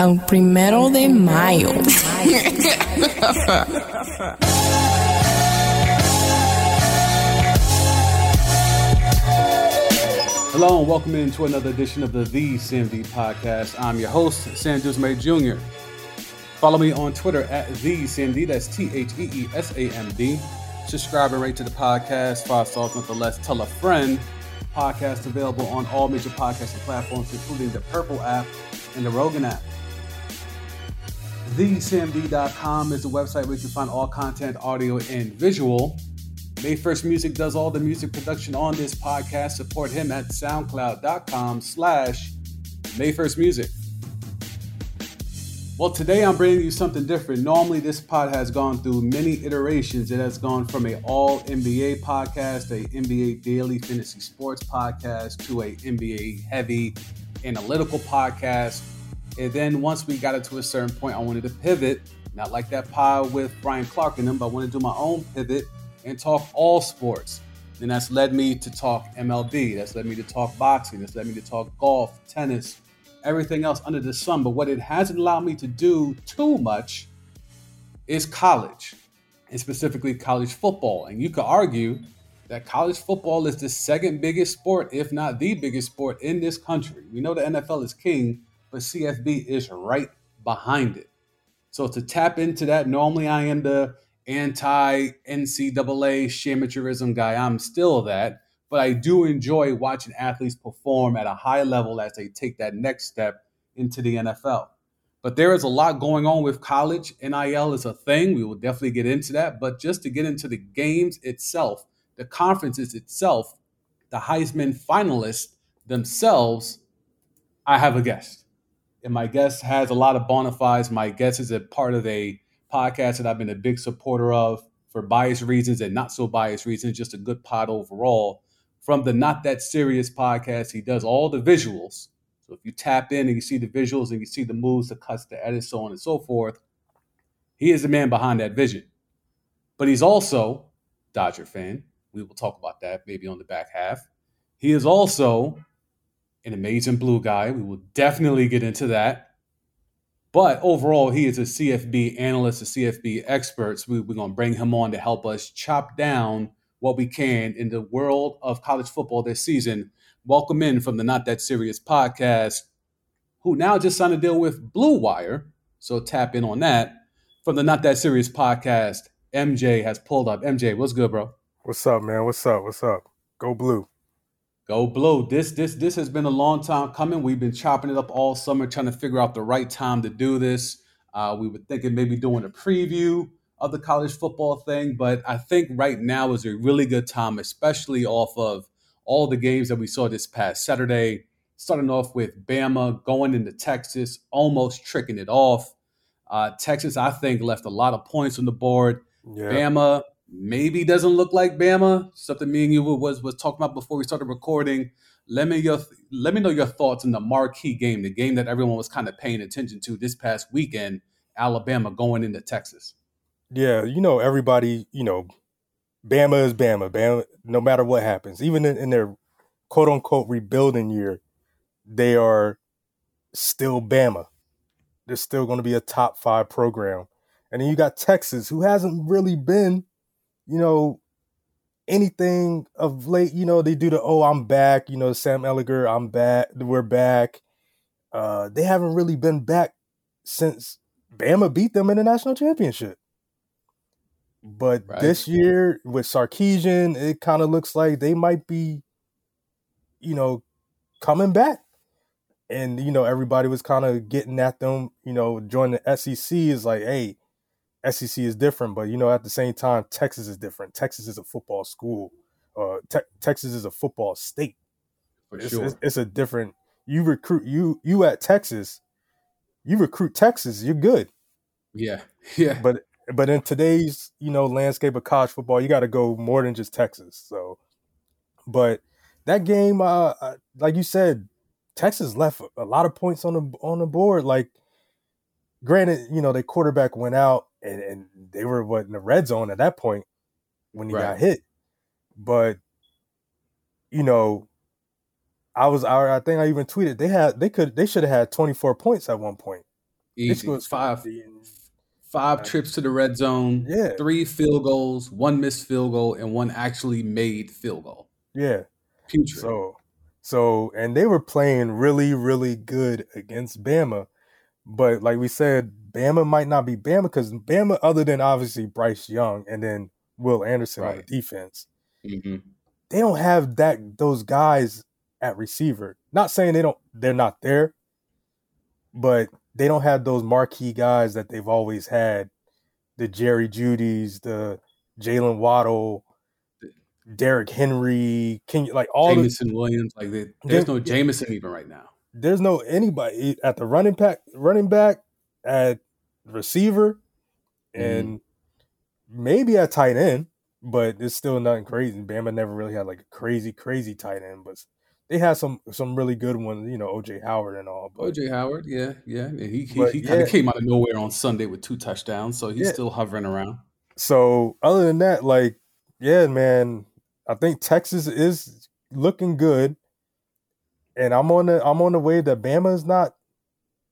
al primero de mayo. Hello and welcome into another edition of the TheeSamD Podcast. I'm your host, Sam May Jr. Follow me on Twitter at TheeSamD, that's T H E E S A M D. Subscribe and rate to the podcast, five stars nonetheless. Tell a friend. Podcast available on all major podcasting platforms, including the Purple app and the Rogan app. TheeSamD.com is the website where you can find all content, audio, and visual. May First Music does all the music production on this podcast. Support him at soundcloud.com slash May First Music. Well, today I'm bringing you something different. Normally, this pod has gone through many iterations. It has gone from a all NBA podcast, a NBA daily fantasy sports podcast, to a NBA heavy analytical podcast. And then once we got it to a certain point, I wanted to pivot, not like that pod with Ryan Clark and them, but I wanted to do my own pivot and talk all sports. And that's led me to talk MLB. That's led me to talk boxing. That's led me to talk golf, tennis, everything else under the sun. But what it hasn't allowed me to do too much is college, and specifically college football. And you could argue that college football is the second biggest sport, if not the biggest sport in this country. We know the NFL is king, but CFB is right behind it. So to tap into that, normally I am the anti NCAA amateurism guy. I'm still that, but I do enjoy watching athletes perform at a high level as they take that next step into the NFL. But there is a lot going on with college. NIL is a thing. We will definitely get into that. But just to get into the games itself, the conferences itself, the Heisman finalists themselves, I have a guest. And my guest has a lot of bona fides. My guest is a part of a podcast that I've been a big supporter of for biased reasons and not so biased reasons, just a good pod overall. From the Not That Serious podcast, he does all the visuals. So if you tap in and you see the visuals and you see the moves, the cuts, the edits, so on and so forth, he is the man behind that vision. But he's also Dodger fan. We will talk about that maybe on the back half. He is also an amazing blue guy. We will definitely get into that. But overall, he is a CFB analyst, a CFB expert. So we, we're going to bring him on to help us chop down what we can in the world of college football this season. Welcome in from the Not That Serious podcast, who now just signed a deal with Blue Wire. So tap in on that. From the Not That Serious podcast, MJ has pulled up. MJ, what's good, bro? What's up, man? What's up? What's up? Go blue. Go blue. This this this has been a long time coming. We've been chopping it up all summer, trying to figure out the right time to do this. Uh, we were thinking maybe doing a preview of the college football thing, but I think right now is a really good time, especially off of all the games that we saw this past Saturday. Starting off with Bama going into Texas, almost tricking it off. Uh, Texas, I think, left a lot of points on the board. Yeah. Bama maybe doesn't look like Bama. Something me and you was was talking about before we started recording. Let me your let me know your thoughts on the marquee game, the game that everyone was kind of paying attention to this past weekend. Alabama going into Texas. Yeah, you know everybody. You know, Bama is Bama. Bama, no matter what happens, even in, in their quote unquote rebuilding year, they are still Bama. They're still going to be a top five program. And then you got Texas, who hasn't really been you know, anything of late, you know, they do the oh, I'm back, you know, Sam Ehlinger, I'm back, we're back. Uh, they haven't really been back since Bama beat them in the national championship. But right. this year with Sarkisian, it kind of looks like they might be, you know, coming back. And you know, everybody was kind of getting at them. You know, joining the SEC is like, hey, SEC is different, but you know, at the same time, Texas is different. Texas is a football school. Uh, te- Texas is a football state. For it's, sure, it's, it's, a different. You recruit you you at Texas, you recruit Texas, you're good. Yeah, yeah. But but in today's you know landscape of college football, you got to go more than just Texas. So, but that game, uh, uh, like you said, Texas left a lot of points on the on the board. Like, granted, you know, their quarterback went out and, and they were what in the red zone at that point when he right. got hit. But you know, I was I, I think I even tweeted they had they could they should have had 24 points at one point Easy. scored Five, and- five trips to the red zone. Yeah. Three field goals, one missed field goal, and one actually made field goal. yeah. Putrid. So, so, and they were playing really, really good against Bama. But like we said, Bama might not be Bama because Bama, other than obviously Bryce Young and then Will Anderson on the defense, Mhm. they don't have that those guys at receiver. Not saying they don't they're not there, but they don't have those marquee guys that they've always had. The Jerry Jeudy's, the Jaylen Waddle, Derrick Henry, King, like all the, Jameson Williams, like they, there's no Jameson even right now. there's no anybody at the running back running back at receiver and mm-hmm. maybe at tight end, but it's still nothing crazy. Bama never really had like a crazy, crazy tight end, but they had some some really good ones, you know, OJ Howard and all. But OJ Howard, yeah, yeah. He he, he kind of yeah. came out of nowhere on Sunday with two touchdowns, so he's Yeah. still hovering around. so other than that, like, yeah, man, I think Texas is looking good. And I'm on the I'm on the way that Bama is not.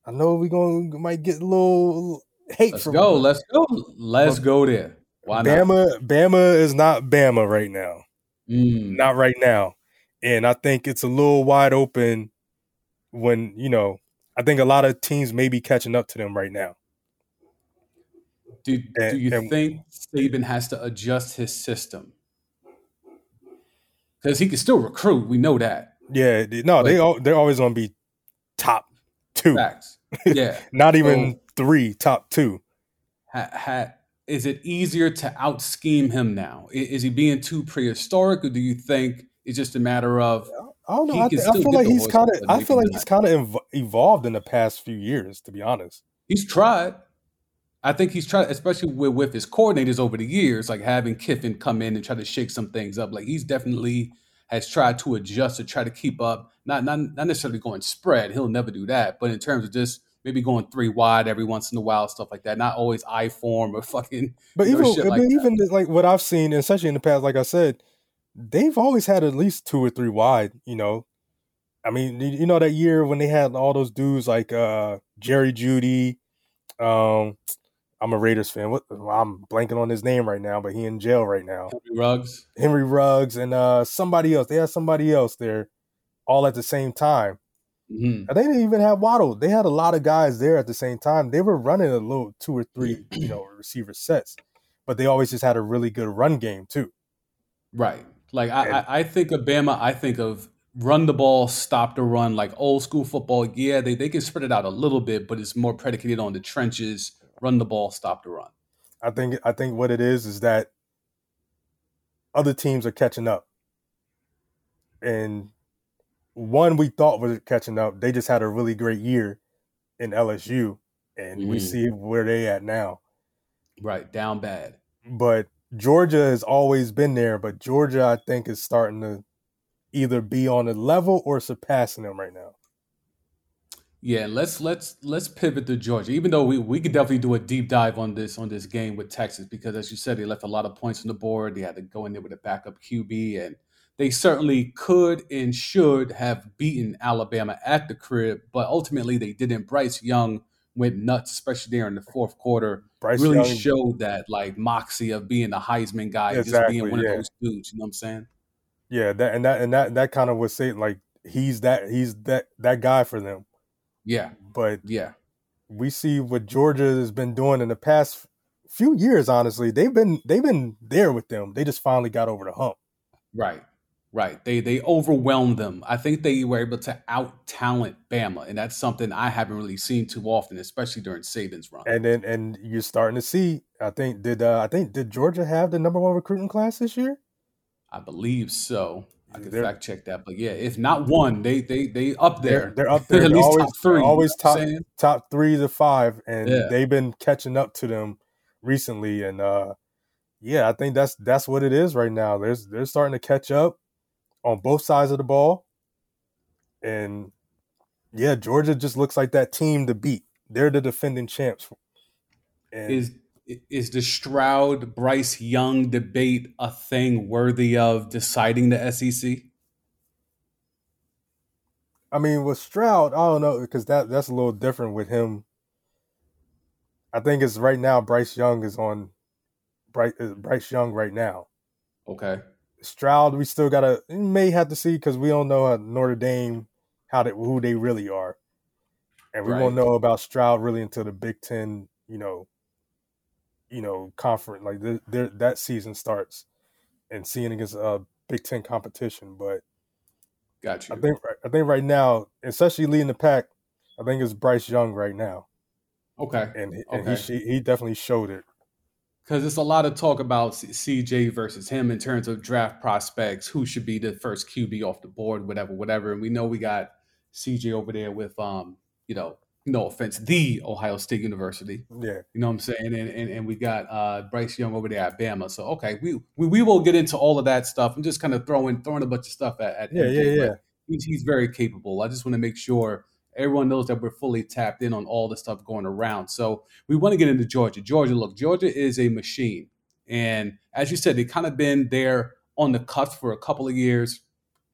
I know we going to might get a little hate from Let's from go, let's go, let's go there. Why not? Bama, Bama is not Bama right now. Mm. Not right now. And I think it's a little wide open when, you know, I think a lot of teams may be catching up to them right now. Do, And- do you and- think Saban has to adjust his system? Because he can still recruit. We know that. Yeah, they- no, they all, they're always going to be top 2. Facts. Yeah. Not even 3, top 2. ha, ha, is it easier to out scheme him now? I- Is, he being too prehistoric, or do you think it's just a matter of I don't know. I, thi- I feel like he's kind of I feel like he's kind of ev- evolved in the past few years, to be honest. he's tried? I think he's tried, especially with, with his coordinators over the years, like having Kiffin come in and try to shake some things up. Like he's definitely has tried to adjust to try to keep up. Not not not necessarily going spread. He'll never do that. But in terms of just maybe going three wide every once in a while, stuff like that. Not always I form or fucking But know, even but like that. even like what I've seen, especially in the past, like I said, they've always had at least two or three wide. You know, I mean, you you know that year when they had all those dudes like uh Jerry Jeudy. Um, I'm a Raiders fan. What I'm blanking on his name right now, but he in jail right now. Henry Ruggs. Henry Ruggs and uh somebody else. They had somebody else there, all at the same time. Mhm. And they didn't even have Waddle. They had a lot of guys there at the same time. They were running a little two or three, you know, receiver sets, but they always just had a really good run game too. Right. Like I, And- I, I think of Bama, I think of run the ball, stop the run, like old school football. Yeah, they, they can spread it out a little bit, but it's more predicated on the trenches, run the ball, stop the run. I think I think what it is is that other teams are catching up, and one we thought was catching up. They just had a really great year in LSU, and we Mhm. see where they at now. Right. Down bad. but Georgia has always been there. But Georgia, I think, is starting to either be on a level or surpassing them right now. Yeah, let's let's let's pivot to Georgia. Even though we, we could definitely do a deep dive on this on this game with Texas because as you said, they left a lot of points on the board. They had to go in there with a backup QB, and they certainly could and should have beaten Alabama at the crib, but ultimately they didn't. Bryce Young went nuts, especially there in the fourth quarter. Bryce really Young, showed that like moxie of being a Heisman guy, just being one yeah. of those dudes. You know what I'm saying? yeah, that and that and that that kind of was saying like he's that he's that that guy for them. Yeah, But yeah. we see what Georgia has been doing in the past few years. Honestly, they've been they've been there with them. They just finally got over the hump. Right, right. They they overwhelmed them. I think they were able to out talent Bama, and that's something I haven't really seen too often, especially during Saban's run. And then and you're starting to see. I think did uh, I think did Georgia have the number one recruiting class this year? I believe so. I could fact check that, but yeah, if not one, they they they up there. They're, they're up They're there. at They're least always top three. always top saying? top three to five, and Yeah. they've been catching up to them recently. And uh, yeah, I think that's that's what it is right now. They're they're starting to catch up on both sides of the ball, and yeah, Georgia just looks like that team to beat. They're the defending champs. And Is is the Stroud Bryce Young debate a thing worthy of deciding the SEC? I mean, with Stroud, I don't know because that that's a little different with him. I think it's right now. Bryce Young is on. Bryce, Bryce Young right now. Okay. Stroud, we still gotta may have to see because we don't know how Notre Dame how they who they really are, and we Right. won't know about Stroud really until the Big Ten, you know, you know, conference like the, that season starts, and seeing against uh, Big Ten competition. But Got you. I think I think right now, especially leading the pack, I think it's Bryce Young right now, okay. and he- and Okay. he he definitely showed it. Because it's a lot of talk about CJ versus him in terms of draft prospects, who should be the first QB off the board, whatever, whatever. And we know we got CJ over there with, um, you know, no offense, the Ohio State University. Yeah, You know what I'm saying? And and, and we got uh, Bryce Young over there at Bama. So okay, we, we we will get into all of that stuff. I'm just kind of throwing throwing a bunch of stuff at, at Yeah, MJ, yeah, yeah. He's, he's very capable. I just want to make sure everyone knows that we're fully tapped in on all the stuff going around. So we want to get into Georgia. Georgia, look, Georgia is a machine, and as you said, they kind of been there on the cusp for a couple of years.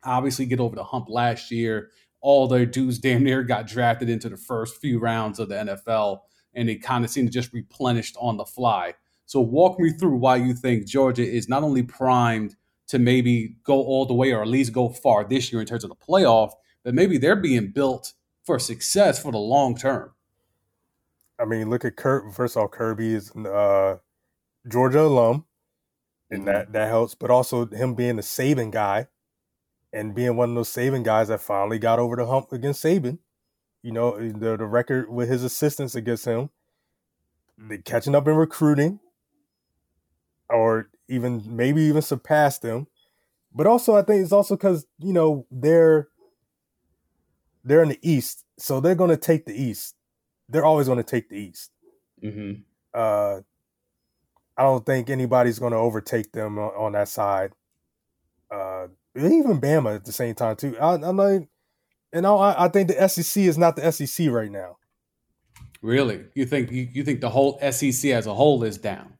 Obviously, get over the hump last year. All their dudes damn near got drafted into the first few rounds of the NFL and they kind of seemed to just replenished on the fly. So walk me through why you think Georgia is not only primed to maybe go all the way or at least go far this year in terms of the playoff, but maybe they're being built for success for the long term. I mean, look at Kurt. First off, Kirby is uh, Georgia alum, and Mhm. that that helps. But also him being the Saban guy, and being one of those Saban guys that finally got over the hump against Saban. You know, the the record with his assistants against him, the catching up in recruiting, or even maybe even surpassed them. But also, I think it's also because you know they're they're in the East, so they're going to take the East. They're always going to take the East Mm-hmm. uh, I don't think anybody's going to overtake them on, on that side. Uh, even Bama at the same time too. I, I'm like, and I, I think the SEC is not the SEC right now. Really, you think you, you think the whole SEC as a whole is down?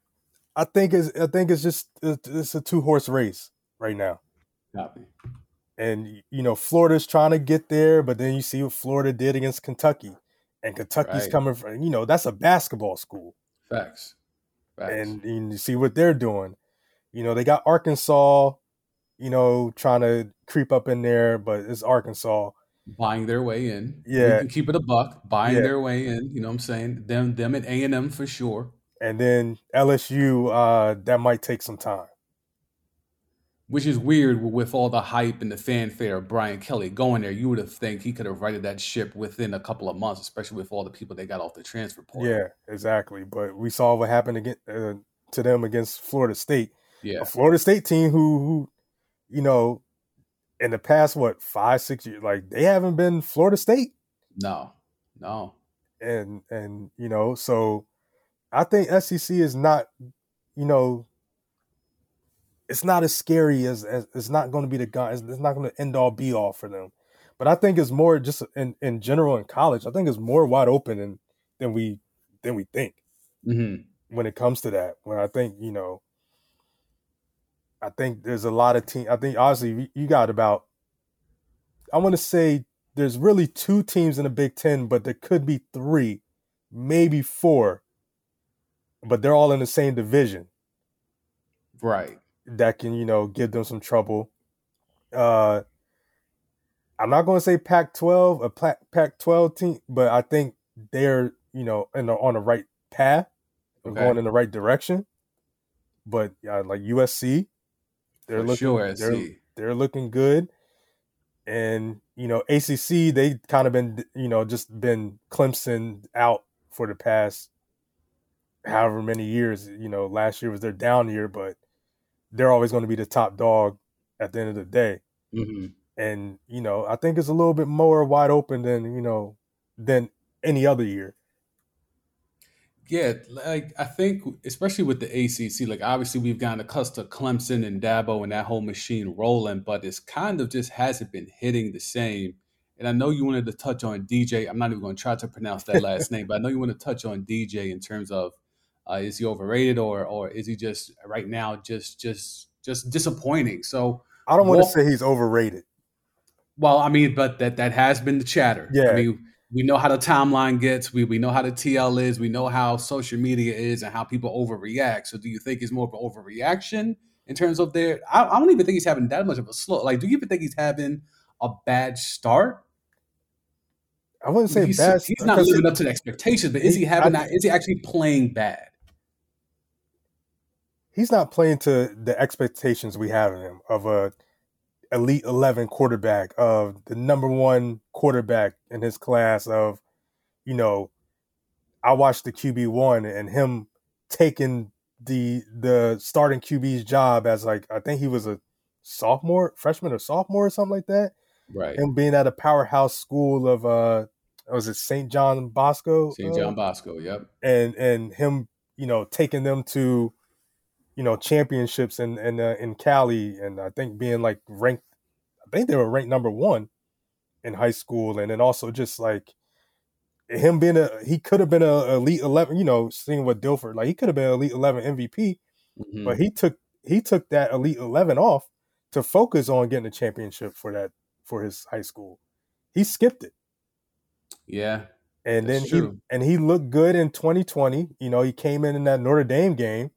I think it's I think it's just it's a two horse race right now. Copy. And you know Florida's trying to get there, but then you see what Florida did against Kentucky, and Kentucky's Right. coming from you know that's a basketball school. Facts. Facts. and, and you see what they're doing. You know, they got Arkansas, you know, trying to creep up in there, but it's Arkansas. buying their way in. Yeah. keep it a buck. Buying Yeah. their way in. You know what I'm saying? Them them at A and M for sure. And then LSU, uh, that might take some time. Which is weird with all the hype and the fanfare of Brian Kelly going there. You would have think he could have righted that ship within a couple of months, especially with all the people they got off the transfer portal. Yeah, exactly. But we saw what happened again uh, to them against Florida State, Yeah. a Florida State team who, who, you know, in the past what five six years, like they haven't been Florida State, No. No. and and you know, so I think SEC is not, you know, it's not as scary as, as it's not going to be the gun. It's, it's not going to end all be all for them. But I think it's more just in, in general in college. I think it's more wide open than than we than we think hmm when it comes to that. When I think you know, I think there's a lot of team. I think obviously you- got about. I want to say there's really two teams in the Big Ten, but there could be three, maybe four, but they're all in the same division Right. that can you know give them some trouble. Uh, I'm not going to say Pac-12 a Pac- Pac-12 team, but I think they're you know in the, on the right path, Okay. going in the right direction. But uh, like USC, they're For looking sure. they're, they're looking good, and you know ACC they kind of been you know just been Clemson out for the past however many years. You know, last year was their down year, but they're always going to be the top dog at the end of the day. hmm And you know, I think it's a little bit more wide open than you know than any other year. Yeah, like I think, especially with the ACC, like obviously we've gotten accustomed to Clemson and Dabo and that whole machine rolling, but it's kind of just hasn't been hitting the same. And I know you wanted to touch on DJ. I'm not even going to try to pronounce that last name, but I know you want to touch on DJ in terms of uh, is he overrated or or is he just right now just just just disappointing? So, I don't want to say he's overrated. well, I mean, but that that has been the chatter. Yeah. I mean, we know how the timeline gets. We we know how the TL is. We know how social media is and how people overreact. So, do you think it's more of an overreaction in terms of their? I, I don't even think he's having that much of a slow. Like, do you even think he's having a bad start? I wouldn't say he's, bad. He's not living up to the expectations, but is he, he having? I, that, is he actually playing bad? He's not playing to the expectations we have of him of a elite 11 quarterback of the number one quarterback in his class of you know i watched the qb1 and him taking the the starting qb's job as like i think he was a sophomore freshman or sophomore or something like that. Right. Him being at a powerhouse school of uh was it st john bosco? St john uh, bosco yep. and and him you know taking them to you know championships in in uh, in Cali, and I think being like ranked, I think they were ranked number one in high school, and then also just like him being a he could have been a elite eleven. You know, seeing with Dilfer, like he could have been elite eleven MVP, mm-hmm. but he took he took that elite eleven off to focus on getting a championship for that for his high school. He skipped it. Yeah. And then true. he and he looked good in 2020. You know, he came in in that Notre Dame game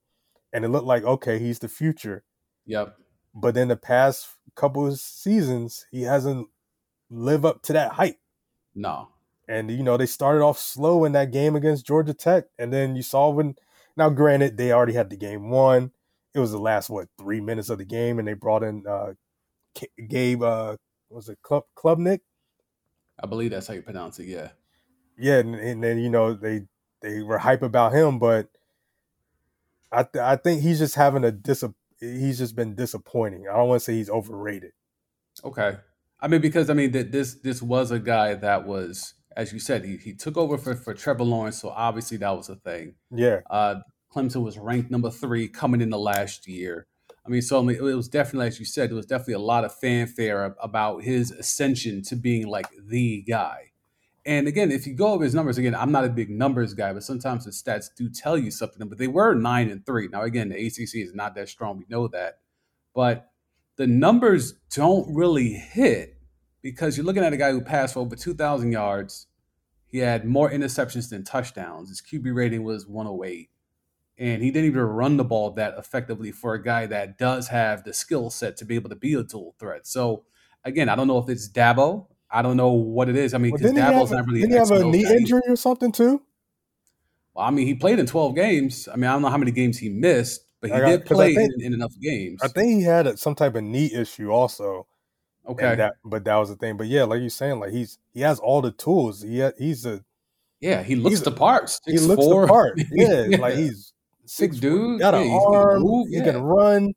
and it looked like okay, he's the future. Yep. But then the past couple of seasons, he hasn't lived up to that hype. No. And you know, they started off slow in that game against Georgia Tech, and then you saw when now granted they already had the game won. It was the last what three minutes of the game, and they brought in uh Gabe uh was it Club Klubnik? I believe that's how you pronounce it, yeah. Yeah, and, and then you know they they were hype about him, but I th- I think he's just having a dis. He's just been disappointing. I don't want to say he's overrated. Okay, I mean because I mean that this this was a guy that was, as you said, he he took over for for Trevor Lawrence, so obviously that was a thing. Yeah. Uh, Clemson was ranked number three coming in the last year. I mean, so I mean, it was definitely, as you said, it was definitely a lot of fanfare about his ascension to being like the guy. And again, if you go over his numbers, again, I'm not a big numbers guy, but sometimes the stats do tell you something. But they were nine and three. Now, again, the ACC is not that strong. We know that. But the numbers don't really hit because you're looking at a guy who passed for over 2,000 yards. He had more interceptions than touchdowns. His QB rating was 108. And he didn't even run the ball that effectively for a guy that does have the skill set to be able to be a dual threat. So, again, I don't know if it's Dabo. I don't know what it is. I mean, because well, Dabo's not really. Didn't he have a knee injury or something too? Well, I mean, he played in twelve games. I mean, I don't know how many games he missed, but he got, did play think, in, in, enough games. I think he had some type of knee issue also. Okay, that, but that was the thing. But yeah, like you're saying, like he's he has all the tools. He ha, he's a yeah. He looks the part. Six, he looks four. the part. Yeah, yeah, like he's six dude. Got an yeah, arm. Move, he can run.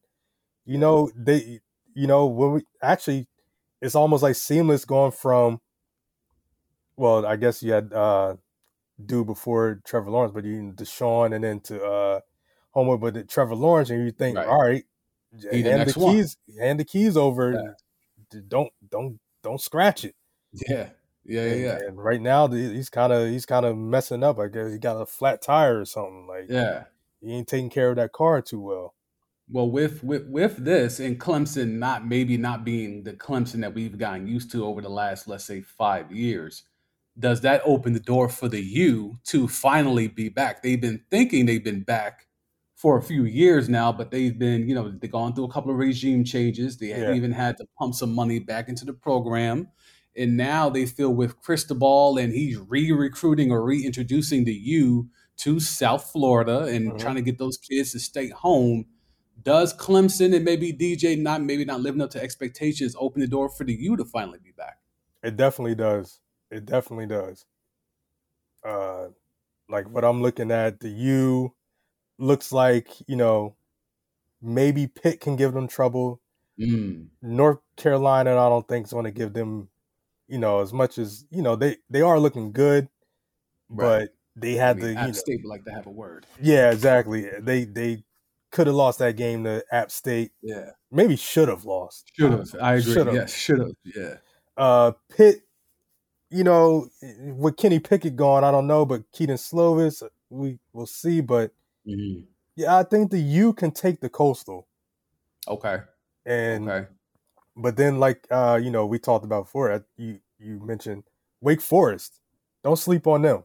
You know they. You know when we actually, it's almost like seamless going from well, I guess you had uh do before Trevor Lawrence, but you Deshaun and then to uh Homer, but the Trevor Lawrence, and you think, right. all right, Be hand the, the keys, one. hand the keys over. Yeah. Don't don't don't scratch it. Yeah, yeah, yeah. And, and right now, he's kind of he's kind of messing up. I guess he got a flat tire or something. Like, yeah, he ain't taking care of that car too well. Well, with with with this and Clemson not maybe not being the Clemson that we've gotten used to over the last let's say five years, does that open the door for the U to finally be back? They've been thinking they've been back for a few years now, but they've been, you know, they've gone through a couple of regime changes. They yeah. even had to pump some money back into the program. And now they feel with Cristobal and he's re-recruiting or reintroducing the U to South Florida and mm-hmm. trying to get those kids to stay home. Does Clemson and maybe DJ not maybe not living up to expectations open the door for the U to finally be back? It definitely does. It definitely does. Uh, like what I'm looking at, the U looks like you know maybe Pitt can give them trouble. Mm. North Carolina, I don't think is going to give them, you know, as much as you know they they are looking good, right. but they had I mean, the you know, like to have a word. Yeah, exactly. They they could have lost that game to App State. Yeah, maybe should have lost. Should have. I agree. Should've. Yes, should have. Yeah. Uh, Pitt you know, with Kenny Pickett gone, I don't know, but Kedon Slovis, we will see. But mm-hmm. yeah, I think the U can take the coastal. Okay. And okay. But then, like uh, you know, we talked about before. You you mentioned Wake Forest. don't sleep on them.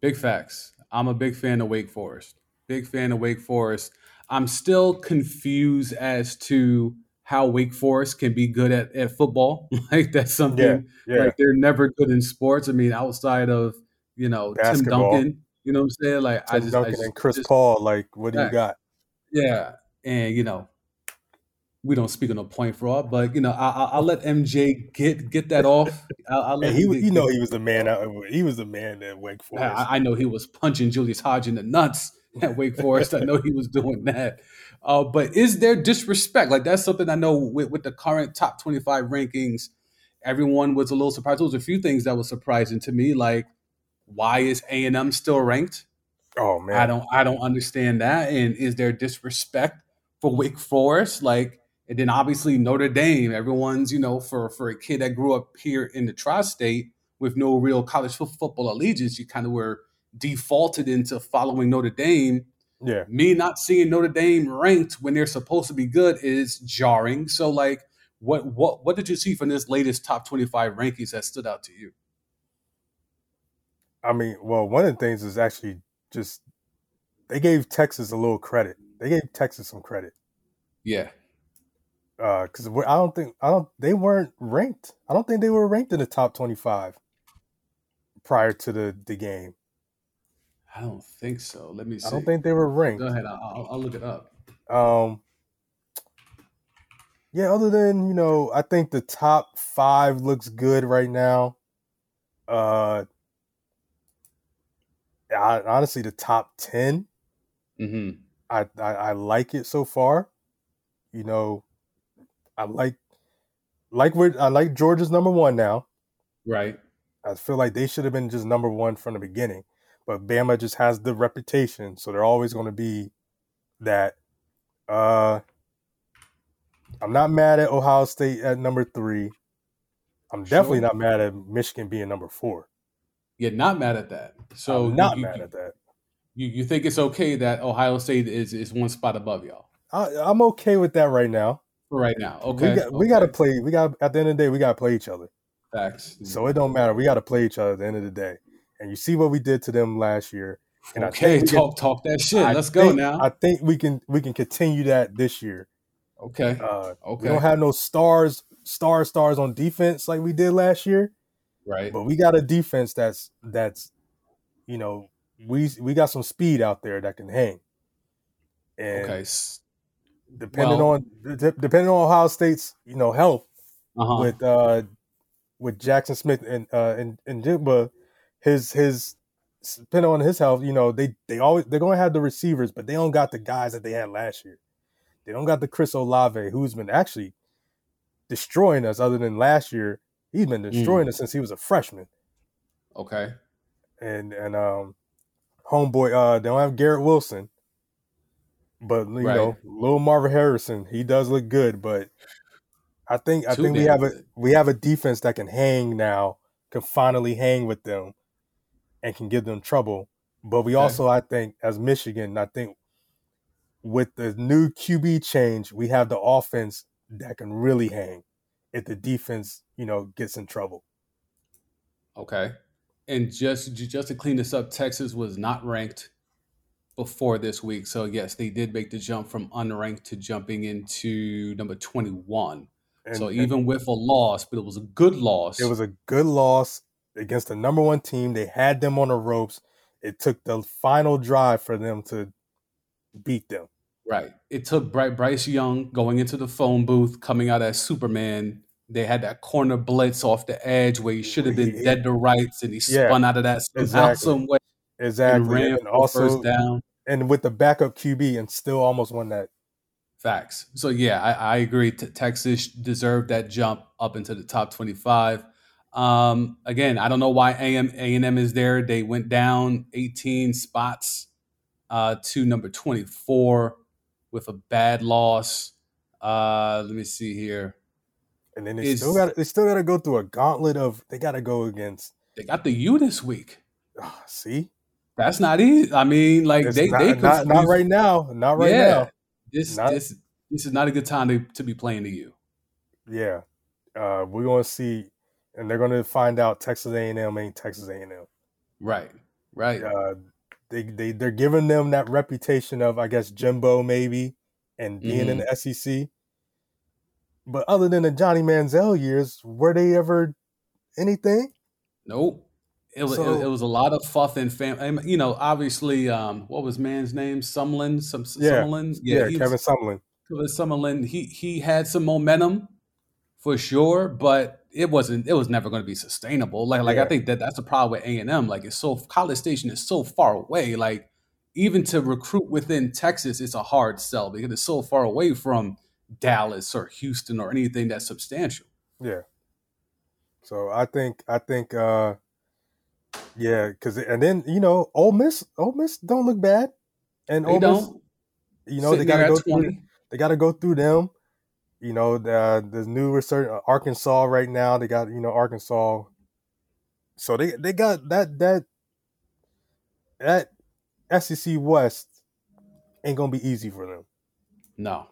Big facts. I'm a big fan of Wake Forest. Big fan of Wake Forest. I'm still confused as to how Wake Forest can be good at, at football. like that's something Yeah, yeah. like they're never good in sports. I mean, outside of you know Tim Duncan, you know what I'm saying? Like I Tim just, I Duncan just- and Chris just- Paul, like, what do you got? Yeah, and you know, we don't speak on a point fraud, but you know, I, I, I'll let MJ get get that off. I'll, I'll let he, was- you know, he was the man. Out, he was the man at Wake Forest. I, I know he was punching Julius Hodge in the nuts at Wake Forest. I know he was doing that. Uh, but is there disrespect? Like that's something I know with, with the current top twenty-five rankings, everyone was a little surprised. There was a few things that was surprising to me, like why is A and M still ranked? oh man, I don't I don't understand that. And is there disrespect for Wake Forest? Like, and then obviously Notre Dame. Everyone's you know for for a kid that grew up here in the tri-state with no real college fo- football allegiance, you kind of were defaulted into following Notre Dame. Yeah, Me not seeing Notre Dame ranked when they're supposed to be good is jarring. So like. What what what did you see from this latest top twenty five rankings that stood out to you? I mean, well, one of the things is actually just they gave Texas a little credit. They gave Texas some credit Yeah, uh, because I don't think I don't they weren't ranked. I don't think they were ranked in the top twenty-five prior to the the game. I don't think so. Let me see. I don't think they were ranked. Go ahead. I'll, I'll, look it up. Um, yeah, other than you know, I think the top five looks good right now. Uh, I, honestly, the top ten, hmm I, I I like it so far. You know, I like like where I like Georgia's number one now. Right. I feel like they should have been just number one from the beginning, but Bama just has the reputation, so they're always going to be that. Uh, I'm not mad at Ohio State at number three. I'm definitely Sure. not mad at Michigan being number four. You're not mad at that. So I'm not you, mad you, at that. You, you think it's okay that Ohio State is is one spot above y'all I, I'm okay with that right now. for right now? Okay. we got we got to play. We got at the end of the day, we got to play each other. facts. So it don't matter. We got to play each other at the end of the day. And you see what we did to them last year. and I okay, think we can- talk talk that shit. I Let's go now. I think we can we can continue that this year. okay. Uh, okay. We don't have no stars, star stars on defense like we did last year, right. but we got a defense that's that's, you know, we we got some speed out there that can hang. And Okay. depending well- on de- depending on Ohio State's you know health Uh-huh. with uh with Jaxon Smith and uh and and Jigba, his his depending on his health, you know they they always they're gonna have the receivers, but they don't got the guys that they had last year. They don't got the Chris Olave, who's been actually destroying us. Other than last year, he's been Mm. destroying us since he was a freshman. okay. And and um, homeboy, uh, they don't have Garrett Wilson, but you Right. know, little Marvin Harrison, he does look good. But I think I Too think we have a we have a defense that can hang now, can finally hang with them, and can give them trouble. But we Okay. also, I think, as Michigan, I think with the new QB change, we have the offense that can really hang if the defense, you know, gets in trouble. Okay. And just just to clean this up, Texas was not ranked before this week. So yes, they did make the jump from unranked to jumping into number 21. And, so and even with a loss, but it was a good loss. it was a good loss against the number one team. They had them on the ropes. It took the final drive for them to beat them. right. It took Bryce Young going into the phone booth, coming out as Superman. They had that corner blitz off the edge where he should have been He- dead to rights, and he Yeah, spun out of that exactly. some way, and Exactly. ran And, also, first down. and with the backup QB, and still almost won that. Facts. So yeah, I, I agree. T- Texas deserved that jump up into the top twenty-five. Um, again, I don't know why AM A and M is there. They went down eighteen spots uh, to number twenty-four with a bad loss. Uh, let me see here. And then they still got they still got to go through a gauntlet of they got to go against. They got the U this week. ah, see, That's not easy. I mean, like It's they not, they not, not right now, not right yeah, now. This Not- this this is not a good time to, to be playing the U. Yeah, uh, we're gonna see. And they're going to find out Texas A&M ain't Texas A&M. Right, right. Uh, they they they're giving them that reputation of I guess Jimbo maybe and being mm-hmm. in the SEC. But other than the Johnny Manziel years, were they ever anything? Nope. It was so, it, it, was a lot of fuff and fam. You know, obviously, um, what was man's name? Sumlin, some yeah, Sumlin. Yeah, yeah Kevin was, Sumlin. Kevin Sumlin. He he had some momentum for sure, but it wasn't. It was never going to be sustainable. Like like yeah. I think that that's the problem with A and M. Like it's so College Station is so far away. Like even to recruit within Texas, it's a hard sell because it's so far away from Dallas or Houston or anything that's substantial. Yeah. So I think I think uh yeah, because and then you know, Ole Miss, Ole Miss don't look bad, and they Ole Miss, you know, Sitting they got to go 20. through. They got to go through them. You know, the the new research Arkansas right now. They got you know Arkansas. So they they got that that that SEC West ain't gonna be easy for them. No,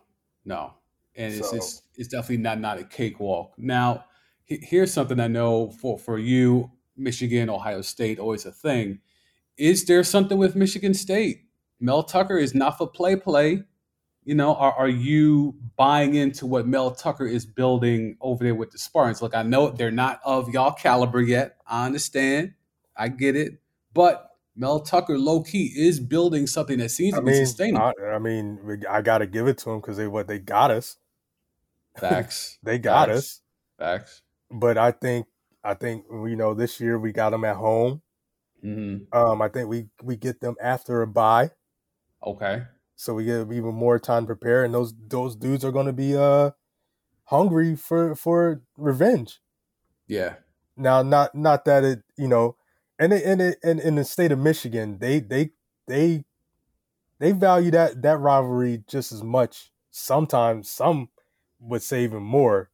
no, and so. it's, it's it's definitely not not a cakewalk. Now, here's something I know for for you Michigan, Ohio State, always a thing. Is there something with Michigan State? Mel Tucker is not for play play. You know, are, are you buying into what Mel Tucker is building over there with the Spartans? Look, I know they're not of y'all caliber yet. I understand. I get it. But Mel Tucker, low key, is building something that seems I to mean, be sustainable. I, I mean, I got to give it to him because they what they got us. Facts. they got Facts. us. Facts. But I think I think you know this year we got them at home. Mm-hmm. Um, I think we we get them after a bye. Okay. So we get even more time to prepare, and those those dudes are going to be uh hungry for for revenge. Yeah. Now, not not that it you know, and it, and it, and in the state of Michigan, they they they they value that that rivalry just as much. Sometimes some would say even more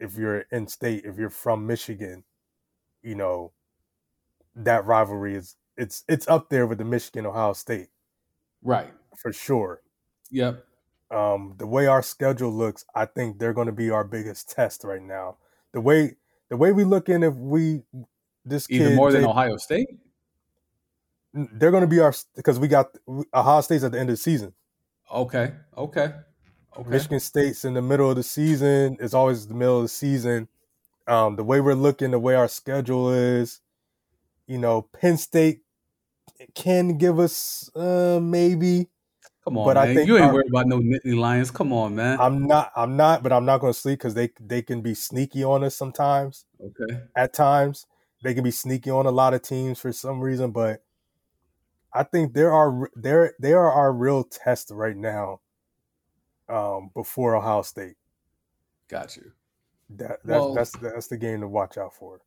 if you're in state, if you're from Michigan, you know, that rivalry is it's it's up there with the Michigan Ohio State. Right. For sure. Yep. Um, the way our schedule looks, I think they're going to be our biggest test right now. The way the way we look in, if we this even kid, more than they, Ohio State, they're going to be our because we got Ohio State's at the end of the season. Okay. Okay. Okay. Michigan State's in the middle of the season. It's always the middle of the season. Um, the way we're looking, the way our schedule is, you know, Penn State can give us uh, maybe. Come on, but man. I think you ain't our, worried about no Nittany Lions. Come on, man. I'm not. I'm not. But I'm not going to sleep because they they can be sneaky on us sometimes. Okay. At times, they can be sneaky on a lot of teams for some reason, but I think there are there they are our real test right now um, before Ohio State. Got you. That that's, well, that's that's the game to watch out for.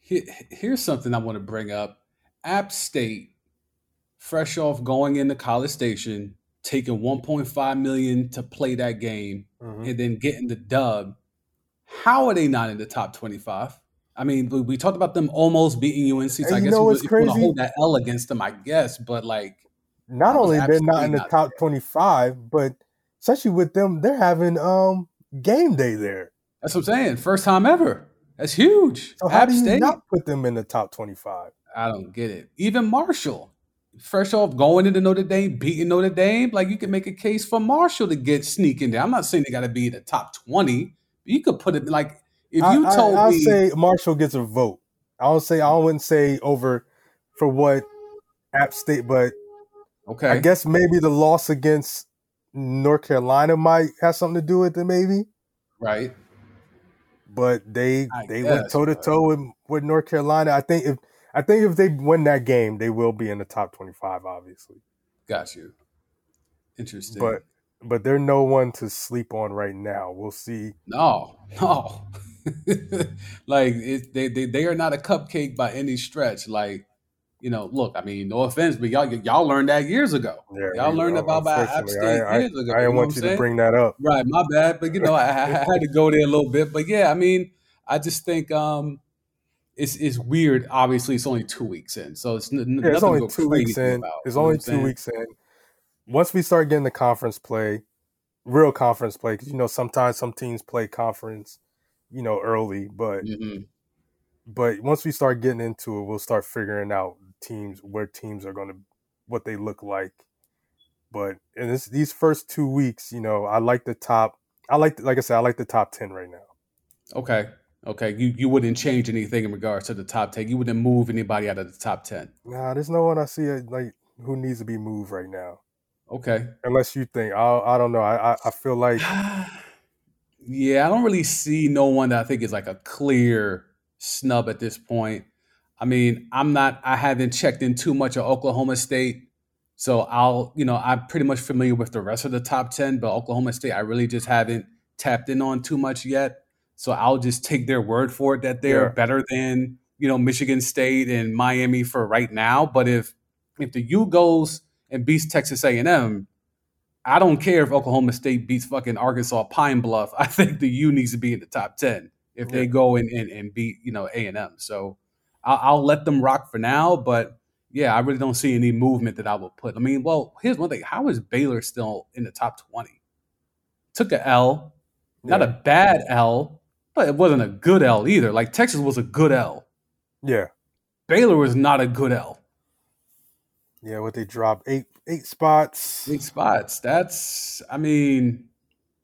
here's something I want to bring up. App State, fresh off going into College Station, taking 1.5 million to play that game, mm-hmm. and then getting the dub. How are they not in the top 25? I mean, we, we talked about them almost beating UNC. So I guess know what's crazy? hold that L against them, I guess. But like, not only they're not in the top 25, but especially with them, they're having um game day there. That's what I'm saying. First time ever. That's huge. So how App do you State, not put them in the top 25? I don't get it. Even Marshall, fresh off going into Notre Dame, beating Notre Dame, like you can make a case for Marshall to get sneaking there. I'm not saying they got to be in the top 20. you could put it like if you I, told I, I'll me, say Marshall gets a vote. I don't say I wouldn't say over for what App State, but okay, I guess maybe the loss against North Carolina might have something to do with it, maybe. Right. But they I they guess, went toe to toe with with North Carolina. I think if I think if they win that game, they will be in the top twenty five. Obviously. Got you. Interesting. But but they're no one to sleep on right now. We'll see. No, no. like it, they, they they are not a cupcake by any stretch. Like you know, look, I mean, no offense, but y'all y'all learned that years ago. Yeah, y'all learned know, about App State I, years ago. I, I didn't want you saying? to bring that up. Right, my bad. But you know, I, I, had to go there a little bit. But yeah, I mean, I just think um it's it's weird. Obviously, it's only two weeks in, so it's, n- yeah, it's only two weeks in. About, it's only two weeks in. Once we start getting the conference play, real conference play, because you know sometimes some teams play conference, you know, early, but mm-hmm. but once we start getting into it, we'll start figuring out teams where teams are going to what they look like. But in this, these first two weeks, you know, I like the top. I like, like I said, I like the top ten right now. Okay, okay. You you wouldn't change anything in regards to the top ten. You wouldn't move anybody out of the top ten. Nah, there's no one I see like who needs to be moved right now. Okay. Unless you think, I I don't know. I I, I feel like yeah, I don't really see no one that I think is like a clear snub at this point. I mean, I'm not. I haven't checked in too much of Oklahoma State, so I'll you know I'm pretty much familiar with the rest of the top ten, but Oklahoma State I really just haven't tapped in on too much yet. So I'll just take their word for it that they're Yeah. better than you know Michigan State and Miami for right now. But if if the U goes and beats Texas A&M, I don't care if Oklahoma State beats fucking Arkansas Pine Bluff. I think the U needs to be in the top ten if they go and, and, and beat you know A and M. So I'll, I'll let them rock for now. But yeah, I really don't see any movement that I will put. I mean, well, here's one thing: how is Baylor still in the top twenty? Took a L, not a bad L, but it wasn't a good L either. Like Texas was a good L. yeah, Baylor was not a good L. yeah. What they dropped eight eight spots. Eight spots. That's, I mean,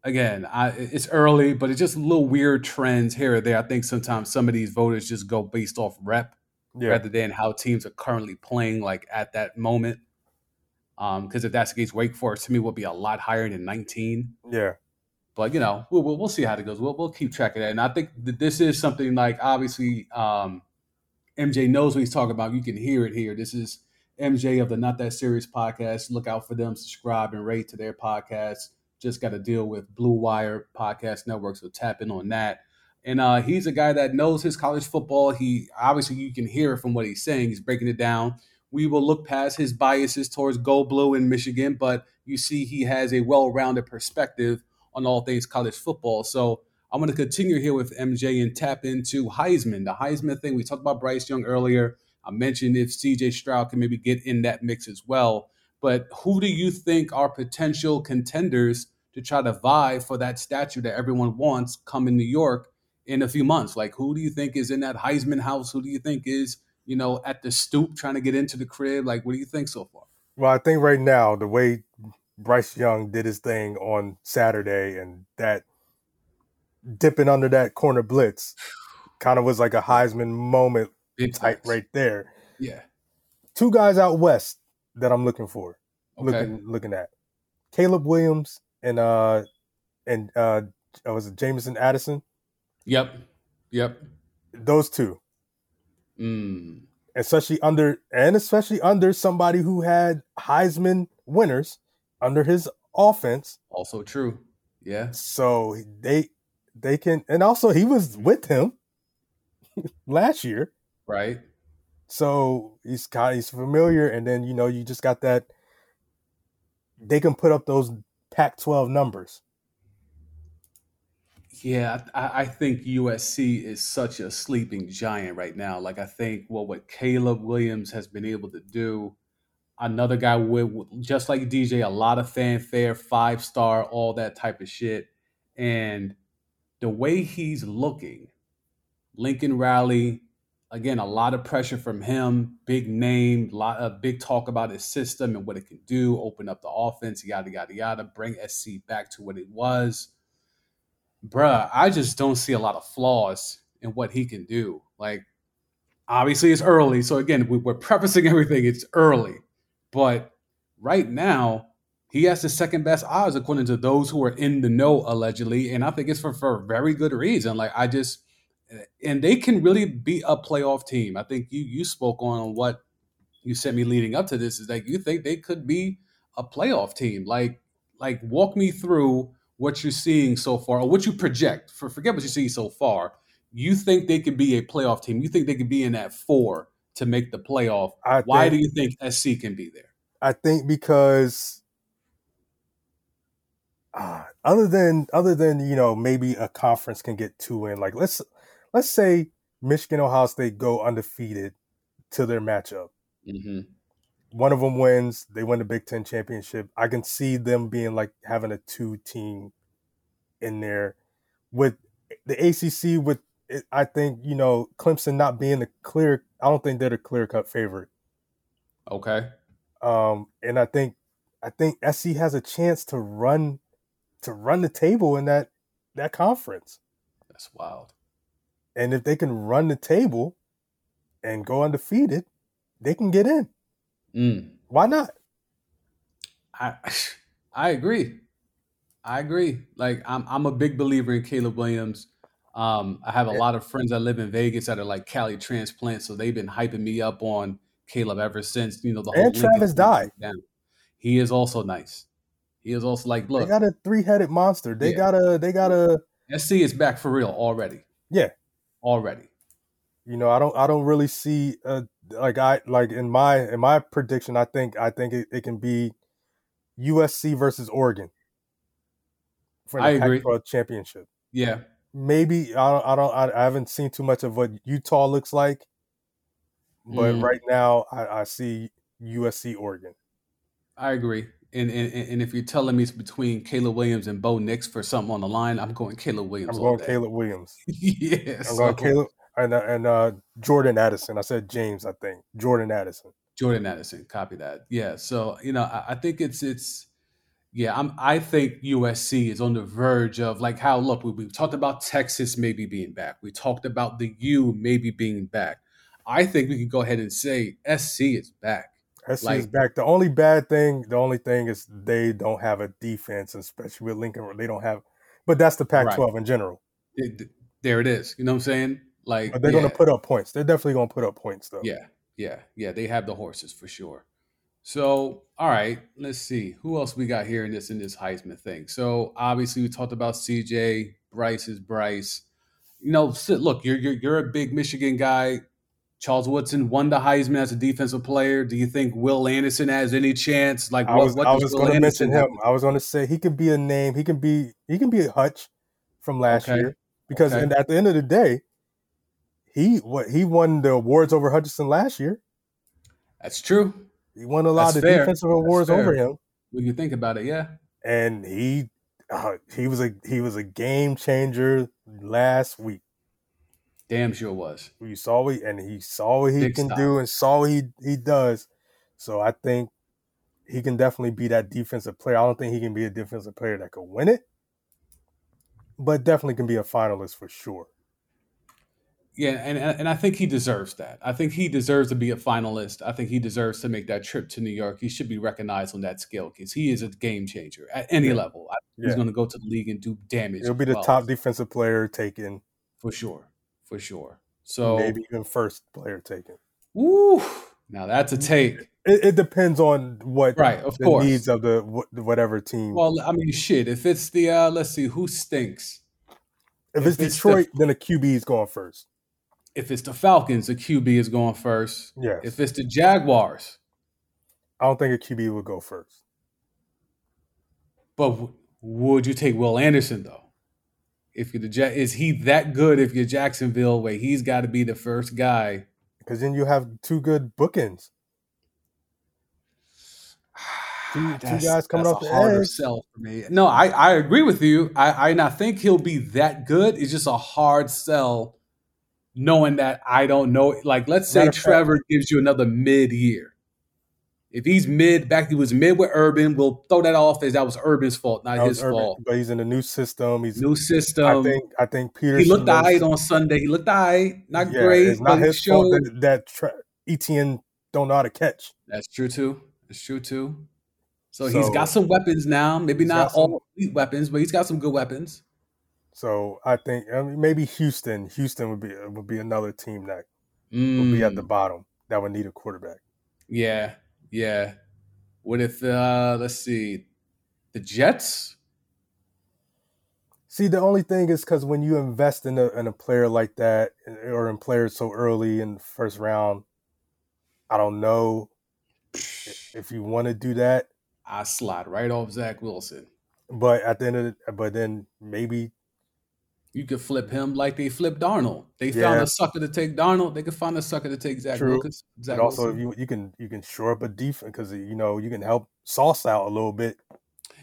again, I, it's early, but it's just a little weird trends here or there. I think sometimes some of these voters just go based off rep Yeah, rather than how teams are currently playing, like at that moment. Um, Because if that's the case, Wake Forest to me will be a lot higher than 19. yeah, But you know, we'll, we'll, we'll see how it goes. We'll, we'll keep track of that. And I think that this is something like obviously um, MJ knows what he's talking about. You can hear it here. This is MJ of the Not That Serious podcast. Look out for them. Subscribe and rate to their podcast. Just got to deal with Blue Wire Podcast Network, so tap in on that. And uh, he's a guy that knows his college football. He obviously you can hear it from what he's saying. He's breaking it down. We will look past his biases towards Go Blue in Michigan, but you see he has a well-rounded perspective on all things college football. So I'm going to continue here with MJ and tap into Heisman, the Heisman thing. We talked about Bryce Young earlier. I mentioned if CJ Stroud can maybe get in that mix as well. But who do you think are potential contenders to try to vie for that statue that everyone wants come in New York in a few months? Like, who do you think is in that Heisman house? Who do you think is, you know, at the stoop trying to get into the crib? Like, what do you think so far? Well, I think right now the way Bryce Young did his thing on Saturday and that dipping under that corner blitz kind of was like a Heisman moment Big type facts. right there. Yeah. Two guys out west that I'm looking for, Okay. looking looking at Caleb Williams and uh and uh was it Jameson Addison? Yep. Yep. Those two, Mm. especially under and especially under somebody who had Heisman winners under his offense. Also true. Yeah. So they they can and also he was with him last year. Right. So he's kind of he's familiar and then you know you just got that they can put up those Pac 12 numbers. Yeah, I, I think USC is such a sleeping giant right now. Like I think well, what Caleb Williams has been able to do, another guy with just like DJ, a lot of fanfare, five star, all that type of shit, and the way he's looking, Lincoln Riley, again, a lot of pressure from him, big name, lot of big talk about his system and what it can do, open up the offense, yada yada yada, bring SC back to what it was bruh, I just don't see a lot of flaws in what he can do. Like, obviously, it's early. So, again, we, we're prefacing everything, it's early. But right now, he has the second best odds according to those who are in the know, allegedly. And I think it's for, for very good reason. Like, I just, and they can really be a playoff team. I think you you spoke on what you sent me leading up to this is that you think they could be a playoff team. Like, like walk me through what you're seeing so far, or what you project. For forget what you see so far. You think they could be a playoff team? You think they could be in that four to make the playoff? I Why think, do you think SC can be there? I think because uh, other than other than you know maybe a conference can get two in like let's let's say Michigan Ohio State go undefeated to their matchup. Mm-hmm. One of them wins, they win the Big Ten championship. I can see them being like having a two team in there with the ACC with it, I think you know Clemson not being the clear. I don't think they're the clear cut favorite. Okay. Um, and I think I think SC has a chance to run to run the table in that that conference. That's wild. And if they can run the table and go undefeated, they can get in. Mm. Why not? I I agree. I agree. Like I'm I'm a big believer in Caleb Williams. Um, I have a lot of friends that live in Vegas that are like Cali transplants, so they've been hyping me up on Caleb ever since you know the whole and Travis died. He is also nice. He is also like look. They got a three headed monster. They yeah. got a they got a SC is back for real already. Yeah, already. You know, I don't I don't really see uh, like I like in my in my prediction. I think I think it, it can be USC versus Oregon for the I agree. Pac-12 championship. Yeah, maybe I don't I don't I, I, haven't seen too much of what Utah looks like, but mm. right now I, I see USC Oregon. I agree. And, and and if you're telling me it's between Caleb Williams and Bo Nix for something on the line, I'm going Caleb Williams. I'm going Caleb Williams. yes, I'm going Caleb and uh, and uh, Jordan Addison. I said James. I think Jordan Addison. Jordan Addison. Copy that. Yeah. So you know, I, I think it's it's yeah. I'm. I think USC is on the verge of like how look we, we talked about Texas maybe being back. We talked about the U maybe being back. I think we can go ahead and say SC is back. SC like, is back. The only bad thing, the only thing is they don't have a defense, especially with Lincoln. They don't have, but that's the Pac-12 right. in general. It, there it is. You know what I'm saying? Like, but they're yeah. going to put up points. They're definitely going to put up points, though. Yeah, yeah, yeah. They have the horses for sure. So, all right, let's see who else we got here in this in this Heisman thing. So, obviously, we talked about CJ. Bryce is Bryce. You know, look, you're you're, you're a big Michigan guy. Charles Woodson won the Heisman as a defensive player. Do you think Will Anderson has any chance? Like, I was, I was going to mention him. I was going to say he could be a name. He can be he can be a Hutch from last okay. year because okay. at the end of the day, he what he won the awards over Hutchinson last year. That's true. He won a lot That's of fair. defensive awards over him. When you think about it, yeah. And he uh, he was a he was a game changer last week. Damn sure was. We saw what and he saw what he Big can style. do and saw what he he does. So I think he can definitely be that defensive player. I don't think he can be a defensive player that could win it, but definitely can be a finalist for sure. Yeah, and and I think he deserves that. I think he deserves to be a finalist. I think he deserves to make that trip to New York. He should be recognized on that scale because he is a game changer at any yeah. level. He's yeah. going to go to the league and do damage. He'll be the well. top defensive player taken for sure for sure. So maybe even first player taken. Woo! Now that's a take. It, it depends on what right, of the course. needs of the whatever team. Well, I mean, shit. If it's the uh let's see, who stinks? If, if it's Detroit, the, then the QB is going first. If it's the Falcons, the QB is going first. Yeah. If it's the Jaguars, I don't think a QB would go first. But w- would you take Will Anderson though? if you're the is he that good if you're Jacksonville where he's got to be the first guy? Because then you have two good bookends. Two, two guys coming off the harder edge. sell for me. No, I, I agree with you. I, I not think he'll be that good. It's just a hard sell, knowing that I don't know. Like, let's say Trevor fact, gives you another mid year. If he's mid, back he was mid with Urban, we'll throw that off as that was Urban's fault, not his Urban, fault. But he's in a new system. He's new system. I think. I think Peter. He looked alright on Sunday. He looked alright, not yeah, great. It's not his fault that, that tra- Etienne don't know how to catch. That's true too. It's true too. So, so he's got some weapons now. Maybe not all elite weapons, but he's got some good weapons. So I think I mean, maybe Houston. Houston would be would be another team that mm. would be at the mm. bottom that would need a quarterback. Yeah, yeah. What if uh let's see, the Jets? See, the only thing is because when you invest in a in a player like that, or in players so early in the first round, I don't know if you want to do that. I slide right off Zach Wilson. But at the end of the, but then maybe you could flip him like they flipped Darnold. They yeah. found a sucker to take Darnold. They could find a sucker to take Zach True. Wilkins. Zach but also, you you can you can shore up a defense because you know you can help Sauce out a little bit.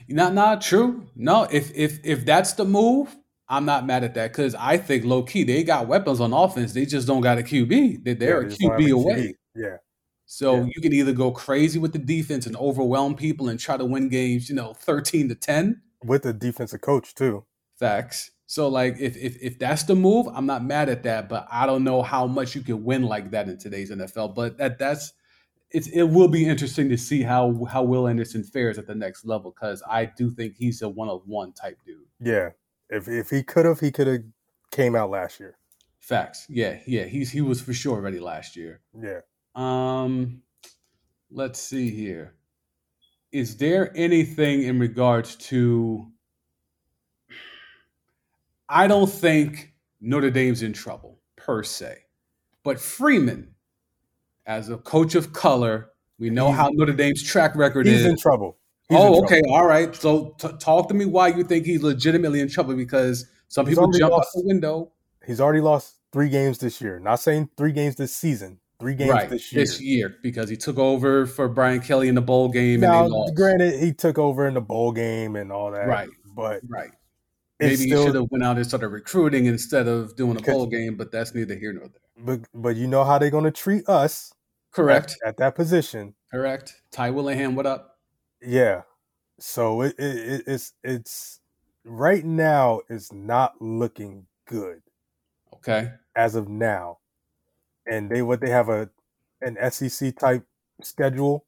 Not not true. No, if if if that's the move, I'm not mad at that because I think low key they got weapons on offense. They just don't got a QB. They, they're Yeah, a just don't QB a away. Yeah, So Yeah. you can either go crazy with the defense and overwhelm people and try to win games, you know, 13 to 10. with a defensive coach too. Facts. So like if if if that's the move, I'm not mad at that, but I don't know how much you can win like that in today's NFL. But that that's it's it will be interesting to see how how Will Anderson fares at the next level because I do think he's a one of one type dude. Yeah, if if he could have, he could have came out last year. Facts. Yeah, yeah. He's he was for sure ready last year. Yeah, Um, let's see here. Is there anything in regards to? I don't think Notre Dame's in trouble per se, but Freeman, as a coach of color, we know He's- how Notre Dame's track record he's is. in trouble. He's oh, in oh, trouble. okay, all right. So t- talk to me why you think he's legitimately in trouble because some He's people jump out the window. He's already lost three games this year. Not saying three games this season. Three games right this year. this year because he took over for Brian Kelly in the bowl game Now, lost. granted, he took over in the bowl game and all that. Right. But Right. Maybe he still, should have went out and started recruiting instead of doing a bowl game, but that's neither here nor there. but, but you know how they're going to treat us Correct. at, at that position. Correct. Ty Willingham, what up? Yeah. So it, it, it it's it's right now it's not looking good Okay. as of now. And they what they have a an SEC type schedule.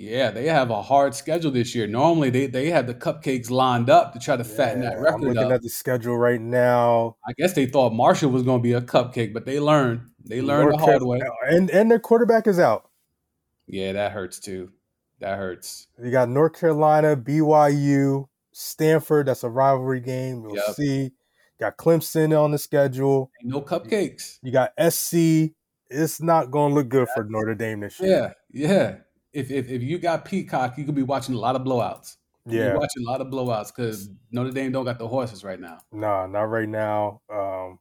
Yeah, they have a hard schedule this year. Normally they, they have the cupcakes lined up to try to fatten Yeah, that I'm record looking up. at the schedule right now. I guess they thought Marshall was gonna be a cupcake, but they learned. They learned the hard way. And and their quarterback is out. Yeah, that hurts too. That hurts. You got North Carolina, BYU, Stanford. That's a rivalry game. We'll Yep. see. Got Clemson on the schedule. Ain't no cupcakes. You got SC. It's not going to look good for Notre Dame this year. Yeah, yeah. If, if if you got Peacock, you could be watching a lot of blowouts. Yeah. be watching a lot of blowouts because Notre Dame don't got the horses right now. Nah, not right now. Um,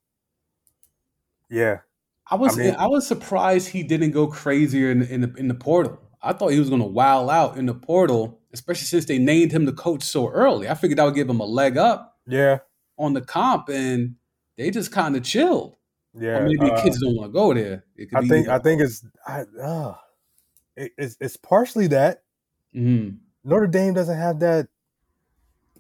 yeah, I was I, mean- was surprised he didn't go crazier in, in the in the portal. I thought he was going to wow out in the portal, especially since they named him the coach so early. I figured that would give him a leg up yeah, on the comp, and they just kind of chilled. yeah. or maybe uh, kids don't want to go there. It could I think I think it's I, uh, it's it's partially that Mhm. Notre Dame doesn't have that.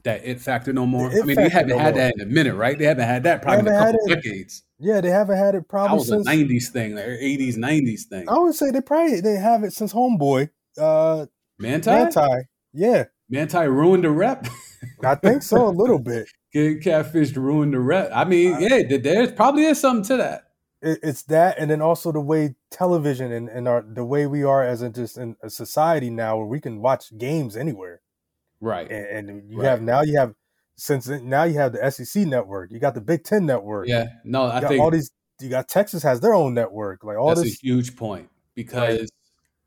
that it factor no more. I mean, they haven't no had more. that in a minute, right? They haven't had that probably in a couple decades. Yeah, they haven't had it That probably was a since. '90s thing, like '80s, '90s thing. I would say they probably they have it since Homeboy. Uh, Manti, Manti. Yeah, Manti ruined the rep. I think so a little bit. Getting catfish to ruin the rep. I mean, yeah, th- there's probably is something to that. It, it's that, and then also the way television and, and our the way we are as a just in a society now, where we can watch games anywhere, Right. and, and you Right. have now you have since now you have the SEC network, you got the Big Ten network, Yeah. No, I got think all these. You got Texas has their own network, like all that's this. a huge point because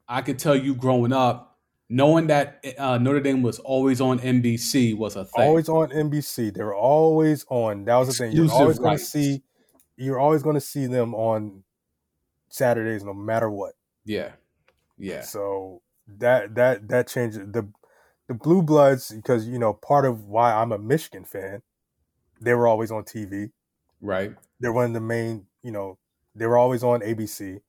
I could tell you growing up, knowing that uh, Notre Dame was always on NBC was a thing. always on NBC. They were always on. That was the thing. You're always going to see. You're always going to see them on Saturdays, no matter what. Yeah. Yeah. So that that that changes the the Blue Bloods because you know part of why I'm a Michigan fan. They were always on TV. Right. They're one of the main. You know, they were always on ABC.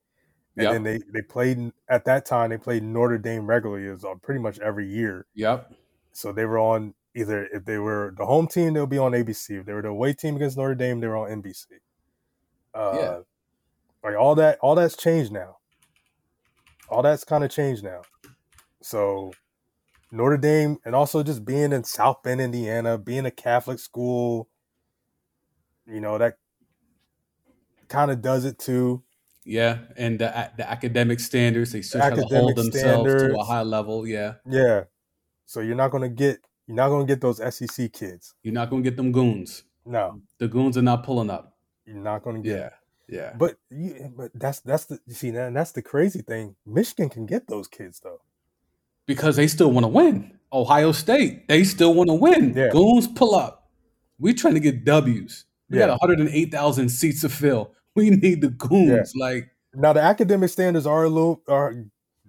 And Yep. then they they played at that time. They played Notre Dame regularly. It was on uh, pretty much every year. Yep. So they were on either if they were the home team, they'll be on ABC. If they were the away team against Notre Dame, they were on NBC. Uh, Yeah. like all that, all that's changed now. All that's kind of changed now. So Notre Dame, and also just being in South Bend, Indiana, being a Catholic school, you know that kind of does it too. Yeah. And the the academic standards, they still try to hold themselves to a high level. Yeah. Yeah. So you're not gonna get you're not gonna get those SEC kids. You're not gonna get them goons. No, The goons are not pulling up. You're not gonna get. Yeah. Yeah. But you, but that's that's the you see that that's the crazy thing. Michigan can get those kids though. because they still want to win. Ohio State, they still want to win. Yeah. Goons pull up. We're trying to get W's. We Yeah. got 108,000 seats to fill. We need the goons. Like, Now the academic standards are a little are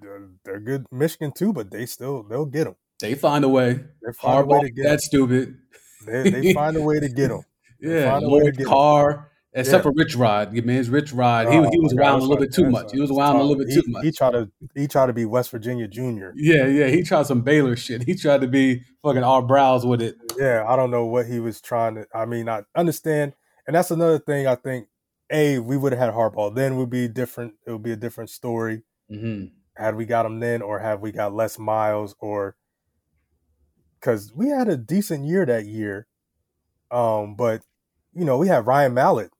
they're, they're good Michigan too, but they still they'll get them. they find a way. They find a way to get that's stupid. They, they find a way to get them. Yeah, Lloyd Carr. Except yeah. for Rich Rod, your man's Rich Rod. He, oh, he was around a little bit too much. He was around a little bit too much. He tried to he tried to be West Virginia Junior. Yeah, yeah. He tried some Baylor shit. He tried to be fucking Art Briles with it. Yeah, I don't know what he was trying to. I mean, I understand, and that's another thing. I think a we would have had Harbaugh. Then would be different. It would be a different story. Mm-hmm. Had we got him then, or have we got Les Miles, or because we had a decent year that year. Um, but you know, we had Ryan Mallett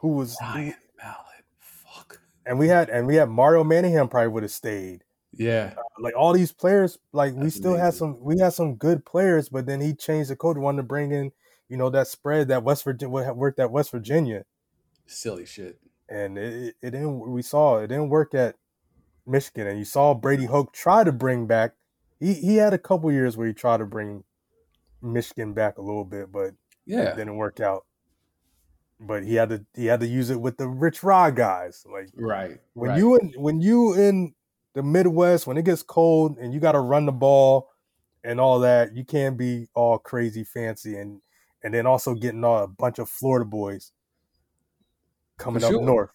who was Ryan Mallett. Fuck. And we had and we had Mario Manningham probably would have stayed. Yeah. Uh, like all these players, like That's we still amazing. had some we had some good players, but then he changed the code, wanted to bring in, you know, that spread that West Virginia worked at West Virginia. Silly shit. And it, it didn't we saw it didn't work at Michigan. And you saw Brady Hoke try to bring back he he had a couple years where he tried to bring Michigan back a little bit, but yeah, it didn't work out but he had to he had to use it with the Rich Rod guys. Like right when right. you in when you in the Midwest when it gets cold and you got to run the ball and all that, you can't be all crazy fancy and and then also getting all a bunch of Florida boys coming sure. up north.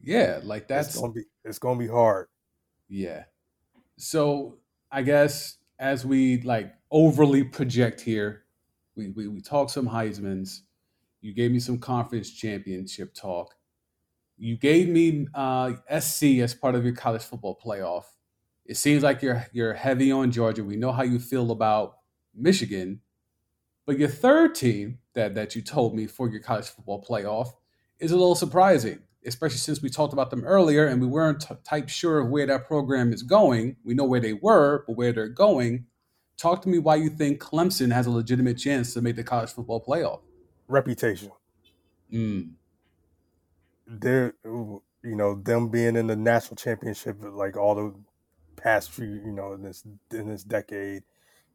Yeah, like that's it's gonna be it's gonna be hard. Yeah. So I guess as we like overly project here, we we, we talk some Heisman's you gave me some conference championship talk. You gave me uh, SC as part of your college football playoff. It seems like you're you're heavy on Georgia. We know how you feel about Michigan, but your third team that that you told me for your college football playoff is a little surprising, especially since we talked about them earlier and we weren't t- type sure of where that program is going. We know where they were, but where they're going. Talk to me why you think Clemson has a legitimate chance to make the college football playoff reputation. Mm. They're, you know, them being in the national championship like all the past few, you know, in this in this decade,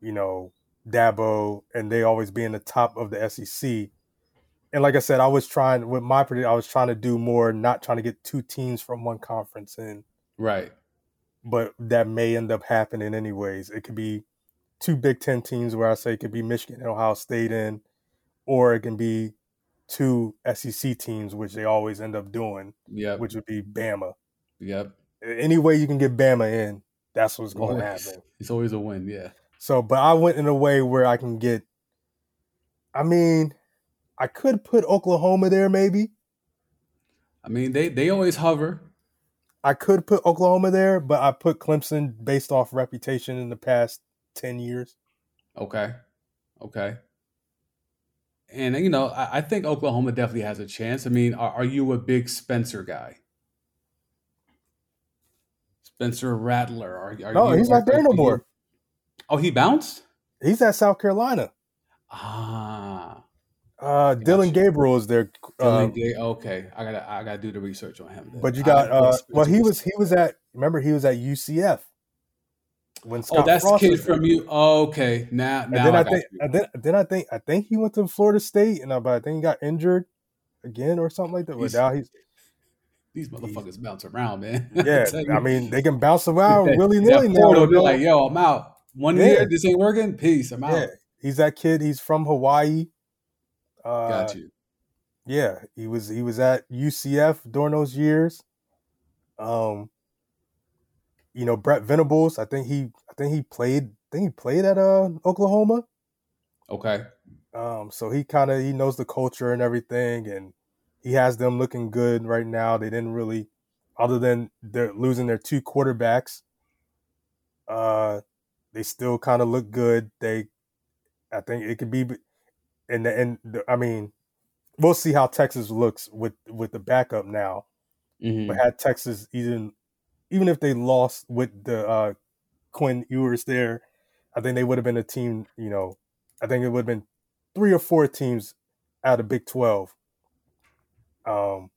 you know, Dabo, and they always be in the top of the SEC. And like I said, I was trying with my I was trying to do more, not trying to get two teams from one conference in. Right. But that may end up happening anyways. It could be two Big Ten teams where I say it could be Michigan and Ohio State in or it can be two SEC teams, which they always end up doing. Yeah, which would be Bama. Yep. Any way you can get Bama in, that's what's going to happen. It's always a win. Yeah. So, but I went in a way where I can get. I mean, I could put Oklahoma there, maybe. I mean, they they always hover. I could put Oklahoma there, but I put Clemson based off reputation in the past ten years. Okay. Okay and you know, I, I, think Oklahoma definitely has a chance. I mean, are, are you a big Spencer guy? Spencer Rattler? Are, are no, you, he's not there no more. Oh, he bounced. He's at South Carolina. Ah. Uh, Dillon Gabriel is there. Um, Ga- okay, I gotta I gotta do the research on him. Then. But you got uh, well, he was he was at remember he was at UCF when oh, Scott oh, that's Frost kid from you. Oh, okay, now now then I, I think then, then I think I think he went to Florida State, and I, but I think he got injured again or something like that. But now he's these motherfuckers bounce around, man. Yeah, I mean they can bounce around really nilly now. They're like, yo, I'm out. One yeah. year, this ain't working. Peace, I'm out. Yeah. He's that kid. He's from Hawaii. Uh, Got you. Yeah, he was he was at UCF during those years. Um, you know Brent Venables. I think he I think he played I think he played at uh Oklahoma. Okay. Um, so he kind of he knows the culture and everything, and he has them looking good right now. They didn't really, other than they're losing their two quarterbacks. Uh, they still kind of look good. They, I think it could be, and and I mean, we'll see how Texas looks with with the backup now. Mm-hmm. But had Texas even even if they lost with the uh, Quinn Ewers there, I think they would have been a team. You know, I think it would have been three or four teams out of Big Twelve. Um,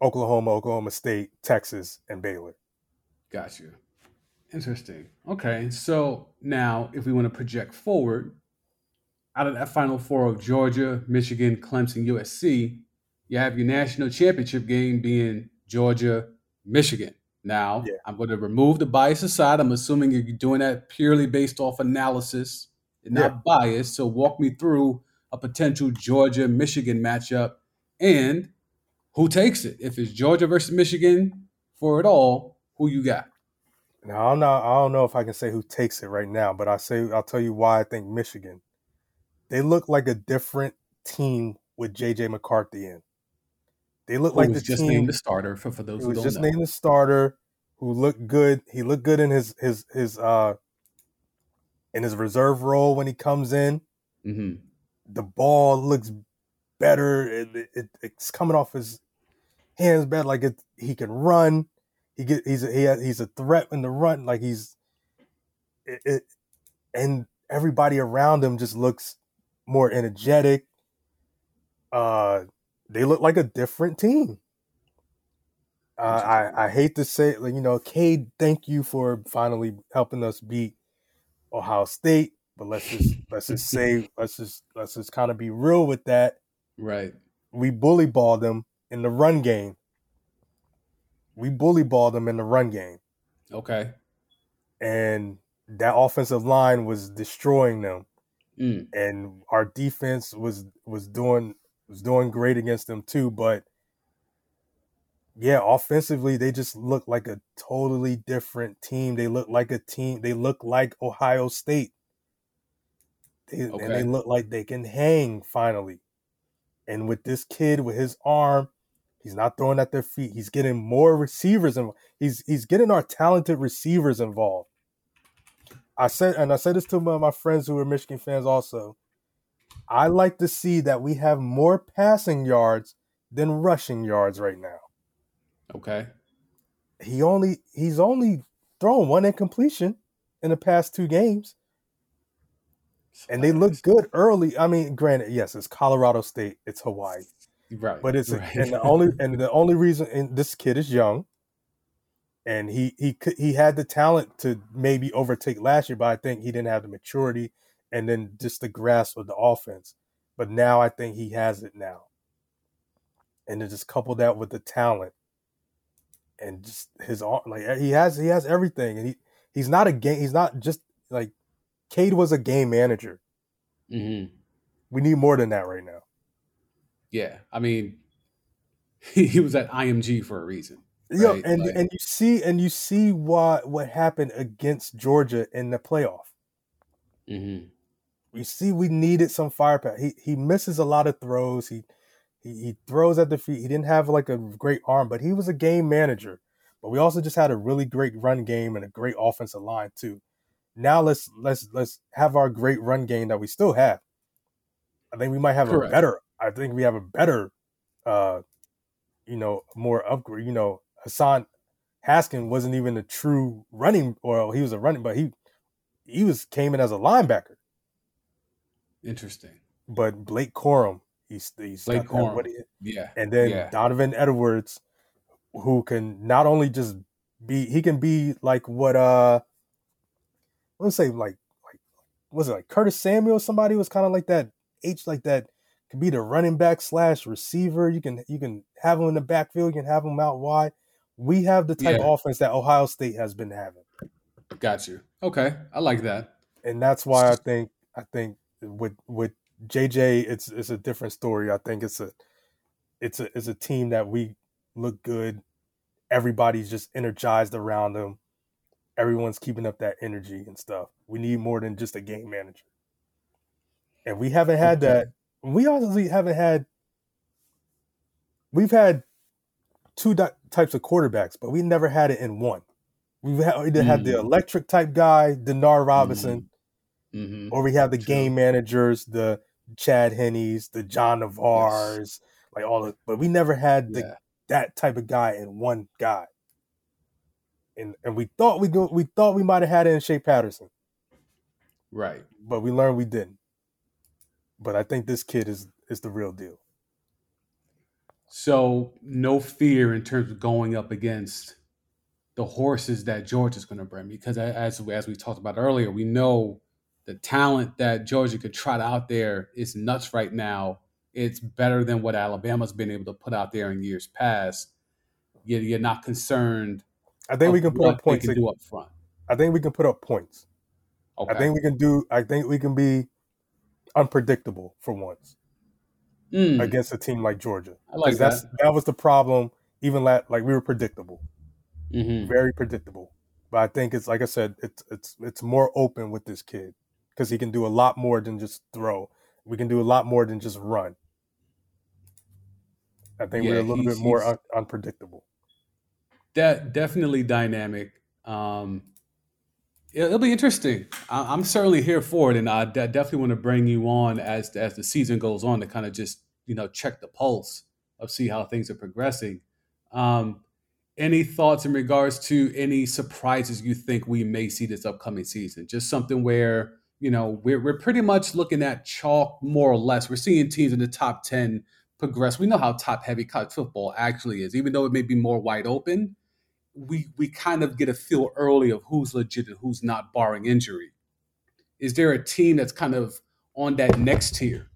Oklahoma, Oklahoma State, Texas, and Baylor. Got you. Interesting. Okay, so now if we want to project forward, out of that Final Four of Georgia, Michigan, Clemson, USC, you have your national championship game being Georgia, Michigan. Now, yeah. I'm going to remove the bias aside. I'm assuming you're doing that purely based off analysis and not yeah. bias. So, walk me through a potential Georgia Michigan matchup and who takes it. If it's Georgia versus Michigan for it all, who you got? Now I'm not. I don't know if I can say who takes it right now, but I say I'll tell you why I think Michigan. They look like a different team with JJ McCarthy in. They look like was the just team named the starter for, for those who don't just know. named the starter, who looked good. He looked good in his his his uh in his reserve role when he comes in. hmm The ball looks better. It, it, it's coming off his hands better. Like it, he can run. He get he's a, he has, he's a threat in the run. Like he's it, it and everybody around him just looks more energetic. Uh, they look like a different team. Uh, I I hate to say it, you know, Cade, thank you for finally helping us beat Ohio State. But let's just let's just say let's just let's just kind of be real with that. Right. We bully balled them in the run game. We bully balled them in the run game, Okay. and that offensive line was destroying them. Mm. and our defense was was doing was doing great against them too but yeah offensively they just look like a totally different team. They look like a team they look like ohio state. They, and they look like they can hang finally. And with this kid with his arm he's not throwing at their feet. He's getting more receivers and he's he's getting our talented receivers involved. I said, and I said this to my, my friends who are Michigan fans also. I like to see that we have more passing yards than rushing yards right now. Okay. He only he's only thrown one incompletion in the past two games, and they look good early. I mean, granted, yes, it's Colorado State, it's Hawaii, Right. but it's right. and the only and the only reason and this kid is young, and he he could he had the talent to maybe overtake last year, but I think he didn't have the maturity and then just the grasp of the offense. But now I think he has it now, and to just couple that with the talent and just his like he has he has everything, and he he's not a game. He's not just like Cade was a game manager. hmm We need more than that right now. Yeah. I mean, he, he was at IMG for a reason. Right, and like- and you see and you see what what happened against Georgia in the playoff. hmm We see we needed some firepower. He he misses a lot of throws. He he, he throws at the feet. He didn't have like a great arm, but he was a game manager. But we also just had a really great run game and a great offensive line too. Now let's let's let's have our great run game that we still have. I think we might have Correct. a better. I think we have a better, uh, you know, more upgrade. You know, Hassan Haskin wasn't even a true running, or he was a running, but he he was came in as a linebacker. Interesting. But Blake Corum, he's he's Blake Corum. Yeah. and then Yeah. Donovan Edwards, who can not only just be he can be like what uh let's say like like was it like Curtis Samuel? Somebody was kind of like that H like that could be the running back slash receiver. You can you can have him in the backfield. You can have him out wide. We have the type Yeah. of offense that Ohio State has been having, Got you. Okay. I like that. and that's why I think I think with with JJ, it's it's a different story. I think it's a it's a it's a team that we look good. Everybody's just energized around them. Everyone's keeping up that energy and stuff. We need more than just a game manager, and we haven't had that. We honestly haven't had. We've had two di- types of quarterbacks, but we never had it in one. We've had, either had the Mm. electric type guy, Denard Robinson, hmm or we have the True. game managers, the Chad Hennes, the John Navarres, like all of. But we never had the Yeah. that type of guy in one guy. And and we thought we go, we thought we might have had it in Shea Patterson, Right. but we learned we didn't. But I think this kid is is the real deal. So no fear in terms of going up against the horses that George is going to bring, because as as we talked about earlier, we know the talent that Georgia could trot out there is nuts right now. It's better than what Alabama's been able to put out there in years past. Yet you're not concerned. I think we can put up points. Can do up front. I think we can put up points. Okay. I think we can do. I think we can be unpredictable for once Mm, against a team like Georgia. I like that's that was the problem. Even la- like we were predictable, hmm very predictable. But I think it's like I said, it's it's it's more open with this kid because he can do a lot more than just throw. We can do a lot more than just run. I think we're a little bit more un- unpredictable. That definitely dynamic. Um, it- it'll be interesting. I- I'm certainly here for it, and I definitely want to bring you on as as the season goes on to kind of just you know check the pulse of see how things are progressing. Um, any thoughts in regards to any surprises you think we may see this upcoming season? Just something where you know we're we're pretty much looking at chalk more or less. We're seeing teams in the top ten progress. We know how top heavy college football actually is, even though it may be more wide open we we kind of get a feel early of who's legit and who's not, barring injury. Is there a team that's kind of on that next tier,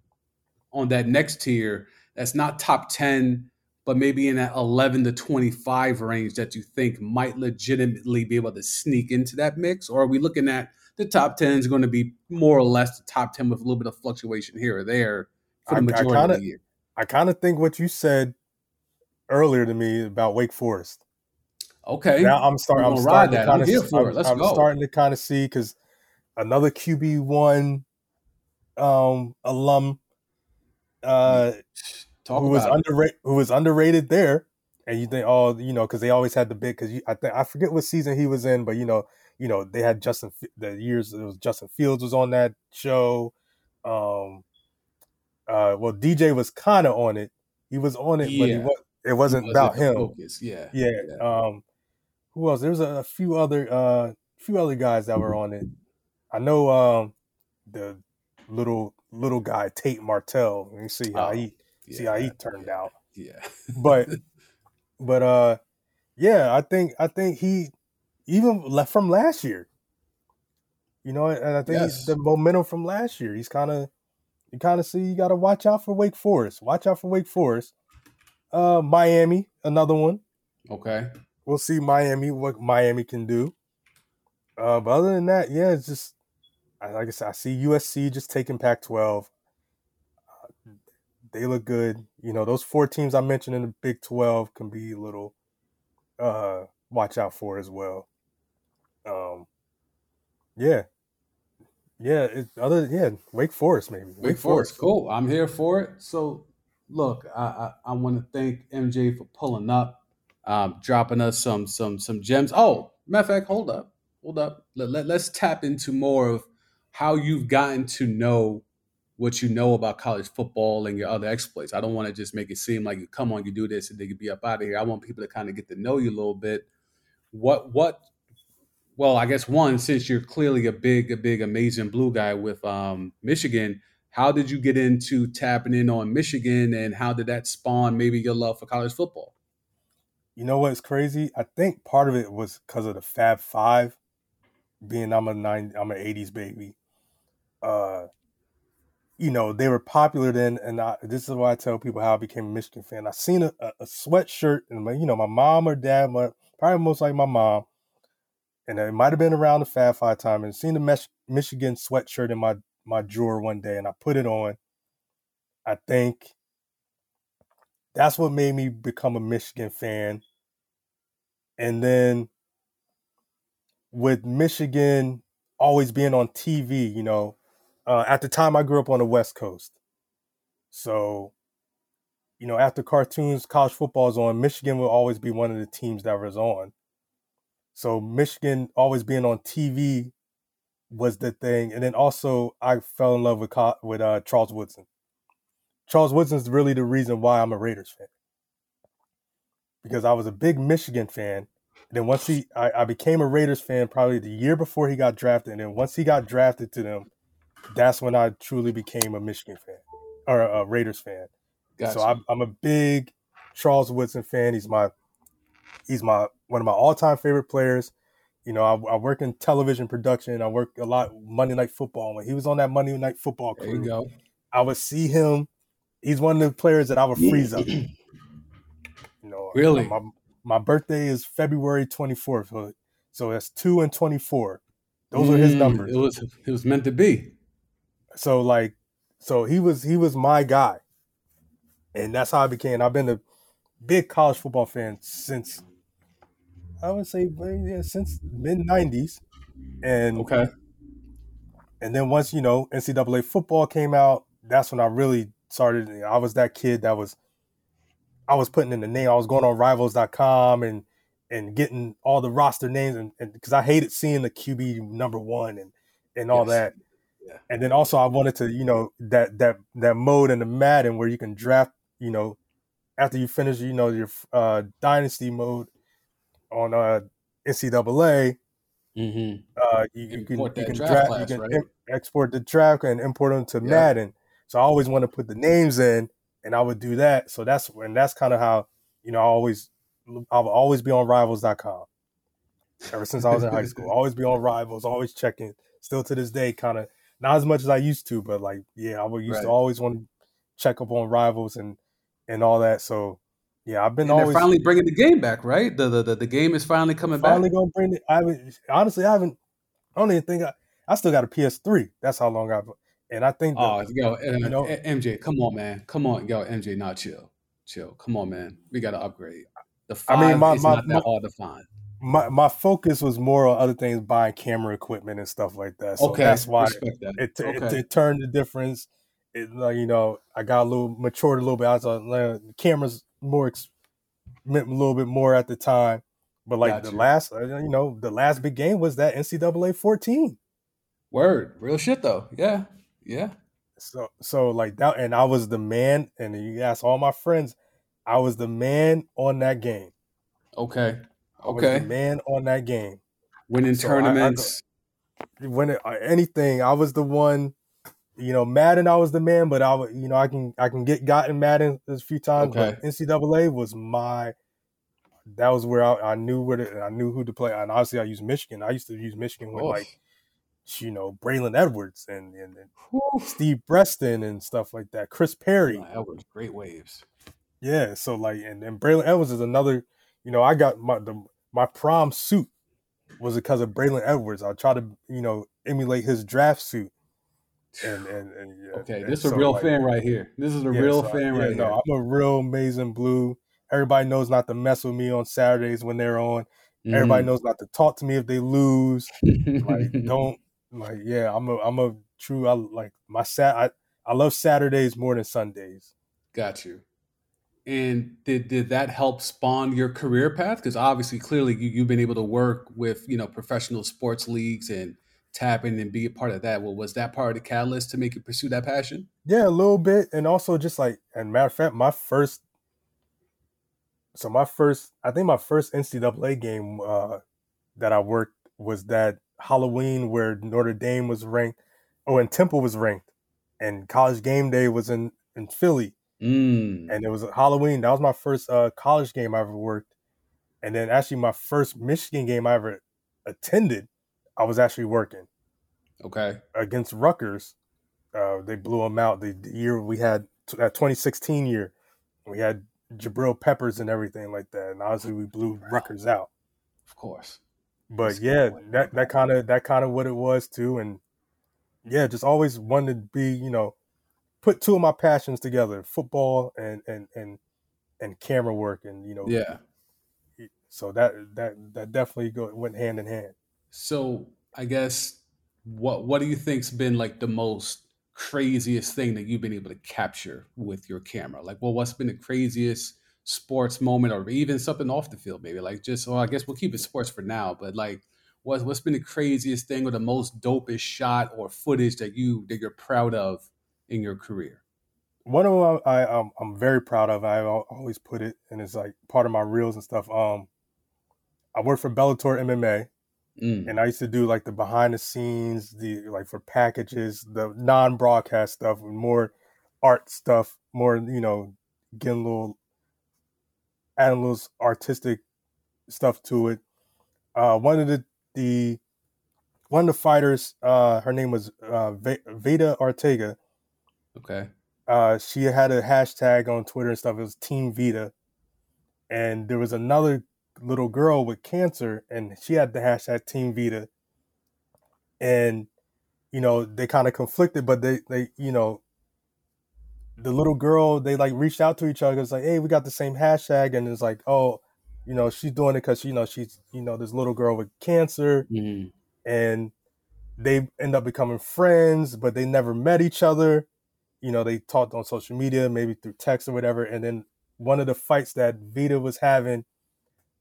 on that next tier that's not top ten, but maybe in that eleven to twenty-five range that you think might legitimately be able to sneak into that mix, or are we looking at the top ten is going to be more or less the top ten with a little bit of fluctuation here or there for the I- I majority of kinda- the year? I kind of think what you said earlier to me about Wake Forest. Okay, Now I'm starting. I'm starting to kind I'm of. here for it. I'm, starting to kind of see because another QB one um, alum uh, talk who was underrated, who was underrated there, and you think, oh, you know, because they always had the big. Because I think I forget what season he was in, but you know, you know, they had Justin. The years it was Justin Fields was on that show. Um, uh, well, DJ was kind of on it. He was on it, but he was, it wasn't Wasn't about him. Focus. Yeah. Yeah. Yeah. Um, who else? There's a, a few other uh few other guys that were on it. I know um the little little guy Tate Martell. Let me see how Oh, he see how he turned out. Yeah. But but uh yeah, I think I think he even left from last year. You know, and I think Yes. the momentum from last year. He's kind of you kind of see you got to watch out for Wake Forest. Watch out for Wake Forest. Uh Miami, another one Okay. we'll see Miami what Miami can do. Uh, but other than that, yeah, it's just I- like I said, I see USC just taking Pac-12. Uh, they look good. You know, those four teams I mentioned in the Big 12 can be a little uh, watch out for as well. Um, yeah, yeah. It, other yeah, Wake Forest maybe. Wake Forest. Cool. I'm here for it. So, look, I I, I want to thank MJ for pulling up, um, dropping us some some some gems. Oh, matter of fact, hold up, hold up. Let, let, let's tap into more of how you've gotten to know what you know about college football and your other exploits. I don't want to just make it seem like you come on, you do this, and then you be up out of here. I want people to kind of get to know you a little bit. What what well, I guess one, since you're clearly a big, a big, a maize and blue guy with um, Michigan, how did you get into tapping in on Michigan, and how did that spawn maybe your love for college football? You know what's crazy? I think part of it was because of the Fab Five, being I'm a nine, I'm an '80s baby. Uh, you know they were popular then, and I, this is why I tell people how I became a Michigan fan. I seen a, a, sweatshirt, and my, you know my mom or dad, my, probably most like my mom, and it might have been around the Fab Five time, and seen the Mich- Michigan sweatshirt in my my drawer one day, and I put it on. I think that's what made me become a Michigan fan. And then with Michigan always being on TV, you know, uh, at the time I grew up on the West Coast. So, you know, after cartoons, college football is on, Michigan will always be one of the teams that was on. So, Michigan always being on TV was the thing. And then also, I fell in love with with uh, Charles Woodson. Charles Woodson's really the reason why I'm a Raiders fan. Because I was a big Michigan fan. And then once he, I, I became a Raiders fan probably the year before he got drafted. And then once he got drafted to them, that's when I truly became a Michigan fan or a Raiders fan. Gotcha. So I'm, I'm a big Charles Woodson fan. He's my, he's my one of my all time favorite players. You know, I, I work in television production. I work a lot Monday Night Football. When he was on that Monday Night Football there you go. I would see him. He's one of the players that I would freeze up. You know, Really? My, my birthday is February 24th, so, so that's two and 24. Those are his Mm, numbers. It was it was meant to be. So like so he was he was my guy, and that's how I became. I've been a big college football fan since I would say yeah, since mid '90s, and Okay. and then once you know NCAA football came out, that's when I really started. I was that kid that was I was putting in the name. I was going on Rivals.com and and getting all the roster names, and because I hated seeing the QB number one and and all Yes. that. Yeah. And then also I wanted to, you know, that that that mode in the Madden where you can draft, you know, after you finish, you know, your uh, dynasty mode on uh, NCAA, Mm-hmm. uh, you, you can you can draft class, you can right? export the draft and import them to Yeah. Madden. So I always want to put the names in, and I would do that. So that's and that's kind of how you know I always I'll always be on Rivals.com. Ever since I was in high school, always be on Rivals, always checking. Still to this day, kind of not as much as I used to, but like yeah, I would used Right. to always want to check up on Rivals and and all that. So yeah, I've been And they're always finally bringing the game back, right? The the the, the game is finally coming finally back. Finally gonna bring it. I haven't honestly, I haven't. I don't even think I. I still got a PS3. That's how long I've. And I think. the- Oh, yo, uh, you know- MJ, come on, man, come on, yo, MJ, not chill, chill. Come on, man, we got to upgrade. The I mean, my- is my- not that my- hard to find. my my focus was more on other things, buying camera equipment and stuff like that. So okay, that's why respect that. it, it, okay. it turned the difference. It like you know, I got a little matured a little bit. I was like, cameras more ex- meant a little bit more at the time. But like Got the you. last, uh, you know, the last big game was that NCAA 14. Word, real shit though. Yeah, yeah. So so like that, and I was the man. And you ask all my friends, I was the man on that game. Okay, I okay. man on that game. Winning So I- I tournaments. when it, uh, anything, I was the one. You know, Madden, I was the man, but I, you know, I can I can get gotten Madden a few times. But NCAA was my. That was where I, I knew where to, I knew who to play, and obviously I used Michigan. I used to use Michigan with Oof. like, you know, Braylon Edwards and, and, and Steve Breaston and stuff like that. Chris Perry, Nah, Edwards, great waves. yeah. So like, and and Braylon Edwards is another. You know, I got my the my prom suit was because of Braylon Edwards. I try to you know emulate his draft suit. And and, and yeah, Okay, this is a real like, fan right here. This is a yeah, real so I- fan yeah, right no, I'm a real maize and blue. Everybody knows not to mess with me on Saturdays when they're on. here. Everybody mm. knows not to talk to me if they lose. Like don't like yeah, I'm a I'm a true I like my sat I, I love Saturdays more than Sundays. Got you. And did did that help spawn your career path? Because obviously, clearly, you you've been able to work with you know professional sports leagues and tap in and be a part of that. Well, was that part of the catalyst to make you pursue that passion? Yeah, a little bit, and also just like, and matter of fact, my first, so my first, I think my first NCAA game uh, that I worked was that Halloween where Notre Dame was ranked, oh, and Temple was ranked, and College Game Day was in in Philly, Mm. and it was Halloween. That was my first uh, college game I ever worked, and then actually my first Michigan game I ever attended, I was actually working Okay. against Rutgers. Uh, they blew them out the, the year we had that 2016 year. We had Jabril Peppers and everything like that, and obviously we blew Rutgers out. Of course. But That's yeah, that that kind of that kind of what it was too, and yeah, just always wanted to be you know put two of my passions together: football and and and and camera work, and you know Yeah. So that that that definitely go, went hand in hand. So I guess what what do you think's been like the most craziest thing that you've been able to capture with your camera? Like, well, what's been the craziest sports moment, or even something off the field, maybe? Like, just well, I guess we'll keep it sports for now, but like, what's what's been the craziest thing or the most dopest shot or footage that you that you're proud of in your career? One of them I I'm, I'm very proud of. I always put it, and it's like part of my reels and stuff. Um, I work for Bellator MMA, Mm. and I used to do like the behind the scenes, the like for packages, the non broadcast stuff, and more art stuff, more you know, getting a little, adding a little artistic stuff to it. Uh, one of the the one of the fighters, uh, her name was uh, Ve- Veta Arteaga. Okay. Uh, she had a hashtag on Twitter and stuff. It was Team Vita, and there was another little girl with cancer, and she had the hashtag Team Vita. And you know they kind of conflicted, but they they you know the little girl they like reached out to each other. It's like, hey, we got the same hashtag, and it's like, oh, you know, she's doing it because you know she's you know this little girl with cancer, Mm-hmm. and they end up becoming friends, but they never met each other. You know, they talked on social media, maybe through text or whatever, and then one of the fights that Vita was having,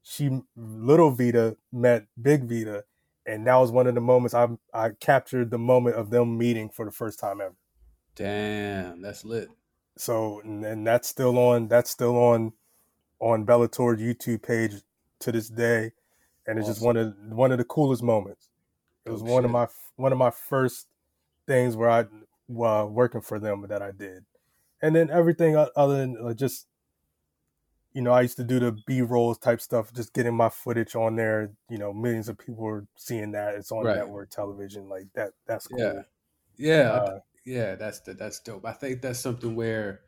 she little Vita met Big Vita, and that was one of the moments I I captured the moment of them meeting for the first time ever. Damn, that's lit. So and, and that's still on that's still on on Bellator's YouTube page to this day, and it's just one of one of the coolest moments. It was Dope one of my one of my first things where I uh, working for them that I did, and then everything other than uh, just you know I used to do the B rolls type stuff, just getting my footage on there. You know, millions of people are seeing that. It's on Right. network television, like that. That's cool. Yeah. Yeah, Uh, yeah, that's that's dope. I think that's something where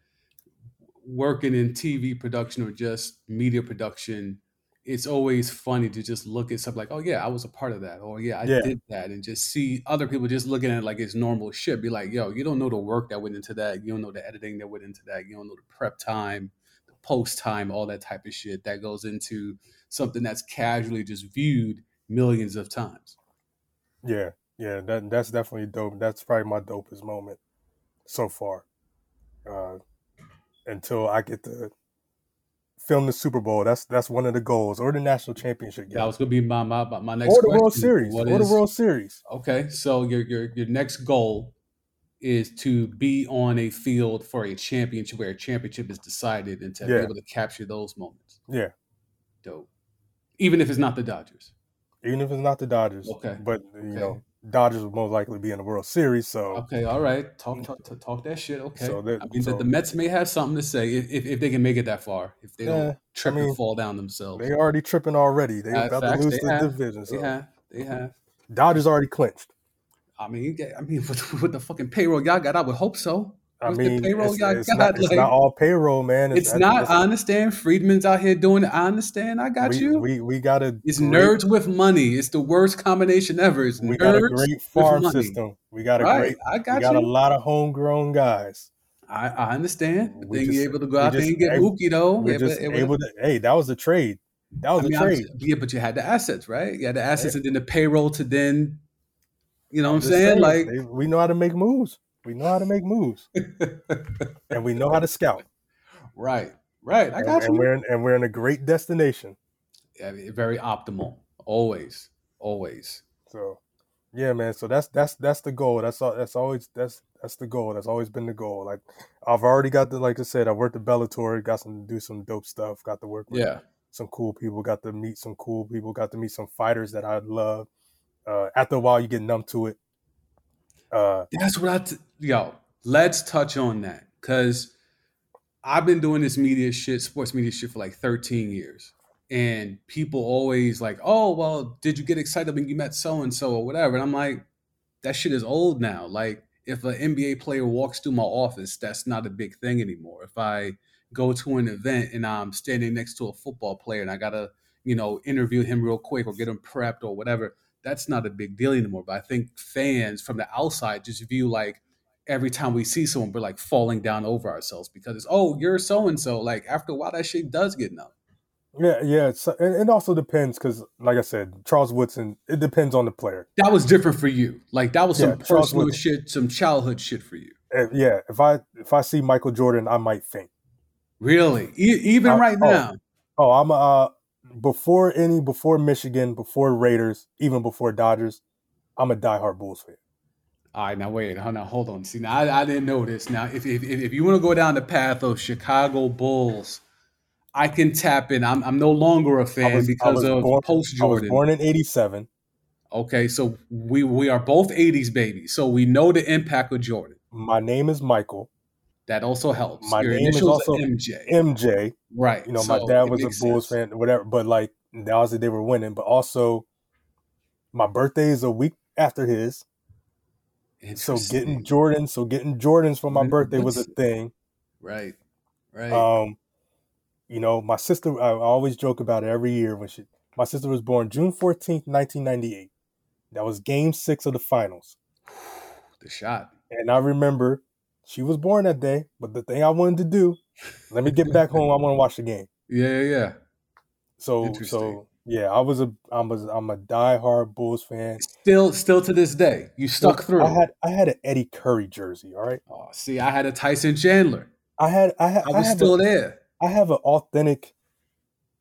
working in TV production or just media production, it's always funny to just look at something like, oh yeah, I was a part of that, or yeah, I Yeah. did that, and just see other people just looking at it like it's normal shit. Be like, yo, you don't know the work that went into that. You don't know the editing that went into that. You don't know the prep time, post time, all that type of shit that goes into something that's casually just viewed millions of times. Yeah, yeah, that that's definitely dope. That's probably my dopest moment so far. Uh, until I get to film the Super Bowl, that's that's one of the goals, or the national championship game, That was gonna be my my, my next or the question. World Series, What or the World Series. Okay, so your your your next goal is to be on a field for a championship where a championship is decided and to be able to capture those moments. Yeah, Dope. Even if it's not the Dodgers. even if it's not the Dodgers. Okay, but you okay. know, Dodgers will most likely be in the World Series. So Okay, all right. Talk talk, talk, talk that shit. Okay. So that- I mean, so- the, the Mets may have something to say if, if, they can make it that far. If they Yeah, don't trip I mean, and fall down themselves. they already tripping already. They Uh, about facts, to lose the have. division. They So have. They have. Dodgers already clinched. I mean, I mean, with, with the fucking payroll y'all got, I would hope so. I With mean, payroll it's, y'all it's got, not, it's like- not all payroll, man. It's that- not. I understand. Friedman's out here doing it. I understand. I got we, you. We we got a it's great- nerds with money. It's the worst combination ever. It's We nerds. got a great farm system. We got a right. great. I got We got, got a lot of homegrown guys. I, I understand. Then you're able to go out there and get able- Mookie though. We're Yeah, just was- able to. Hey, that was a trade. That was I mean, a I'm- trade. yeah, but you had the assets, right? You had the assets, and then the payroll to then, you know, what I'm Just saying, like, they- we know how to make moves. We know how to make moves, and we know how to scout. right, right. I and, got and you. we're in, and we're in a great destination. Mean, very optimal, always, always. So, yeah, man. So that's that's that's the goal. That's all. That's always that's that's the goal. That's always been the goal. Like I've already got the like I said. I worked at Bellator. Got some do some dope stuff. Got to work with Yeah, some cool people. Got to meet some cool people. Got to meet some fighters that I love. Uh, after a while, you get numb to it. Uh, That's what I, t- yo, let's touch on that. Cause I've been doing this media shit, sports media shit for like 13 years. And people always like, oh, well, did you get excited when you met so and so or whatever? And I'm like, that shit is old now. Like, if an NBA player walks through my office, that's not a big thing anymore. If I go to an event and I'm standing next to a football player and I gotta, you know, interview him real quick or get him prepped or whatever, that's not a big deal anymore. But I think fans from the outside just view like every time we see someone, we're like falling down over ourselves because it's oh, you're so and so. Like after a while, that shit does get numb. yeah, yeah. It's, it, it also depends because, like I said, Charles Woodson. It depends on the player. That was different for you. Like that was some Charles personal Woodson. shit, some childhood shit for you. Uh, yeah, if I if I see Michael Jordan, I might faint. Really, e- even Uh, right oh. now. Oh, I'm uh before any before Michigan, before Raiders, even before Dodgers, I'm a diehard Bulls fan. All right, now wait, hold on, hold on. See, now I, I didn't know this. Now, if if, if you want to go down the path of Chicago Bulls, I can tap in. I'm I'm no longer a fan was- because of post I was Jordan. born in '87. Okay, so we we are both '80s babies, so we know the impact of Jordan. My name is Michael. That also helps. My Your name is also MJ, MJ. right? You know, so my dad was a Bulls sense. fan, whatever. But like, obviously they were winning. But also, my birthday is a week after his. So getting. Jordans, so getting Jordans for my birthday was a thing. right, right. Um, you know, my sister. I always joke about it every year when she. My sister was born June fourteenth, nineteen ninety eight. That was Game Six of the finals, the shot. and I remember she was born that day, but the thing I wanted to do, let me get back home. I want to watch the game. Yeah, yeah, yeah. So so yeah, I was a I'm a I'm a diehard Bulls fan. Still, still to this day, you stuck through. I had I had an Eddie Curry jersey. All right, oh, see, I had a Tyson Chandler. I had I had I was have still a, there. I have an authentic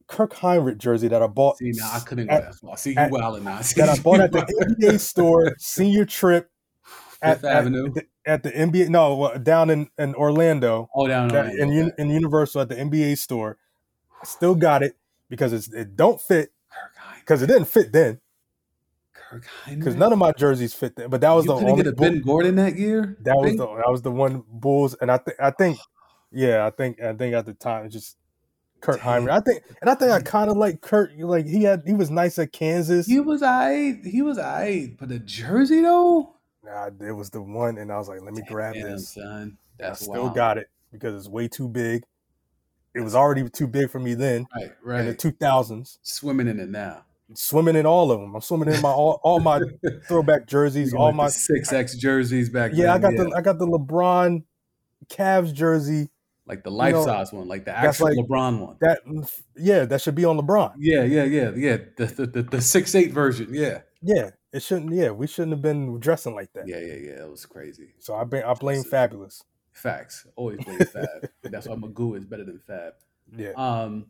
Kirk Hinrich jersey that I bought See, now I couldn't go that far. See, you at- wilding now. That I bought at the. NBA store senior trip at, Fifth at Avenue. the- at the NBA no down in, in Orlando Oh, down that- on in, in Universal at the NBA store. I still got it because it's, it don't fit because it didn't fit then because none of my jerseys fit then. But that was you the only get a Bull- Ben Gordon that year. that was the that was the one Bulls and I think I think yeah I think I think at the time just Kurt Damn. Hinrich. I think and I think I kind of like Kurt like he had he was nice at Kansas. He was I. He was I. But the jersey though. Nah, it was the one and I was like let me grab this. son. I still wild. got it because it's way too big. It was already too big for me then Right, in the right. two thousands. Swimming in it now. Swimming in all of them. I'm swimming in my all, all my throwback jerseys, all my six X jerseys back. yeah. I then, got the I got the LeBron Cavs jersey. like the life know, size one, like the that's actual like- LeBron one. That yeah, that should be on LeBron. Yeah, yeah, yeah, yeah. The the the, the six eight version. Yeah, Yeah, it shouldn't. Yeah, we shouldn't have been dressing like that. yeah, yeah, yeah. It was crazy. So I I blame Fabolous. Facts. Always blame Fab. That's why Magoo is better than Fab. Yeah, Um,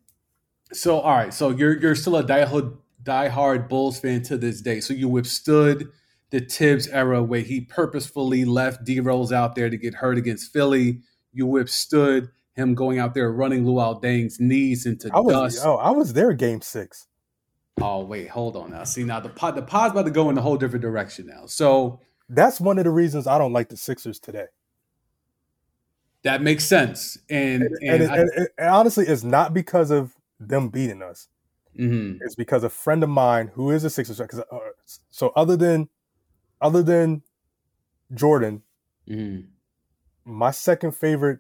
so all right, so you're you're still a diehard diehard Bulls fan to this day. So you withstood the Thibs era where he purposefully left D Rose out there to get hurt against Philly. You withstood him going out there running Luol Deng's knees into I was. dust. Oh, I was there. Game six. Oh wait, hold on now. See now the pod the pod's about to go in a whole different direction now. So That's one of the reasons I don't like the Sixers today. that makes sense. And And, and, it, I- and, and honestly, it's not because of them beating us. mhm. It's because a friend of mine who is a Sixers fan. uh, so other than other than Jordan, Mhm. my second favorite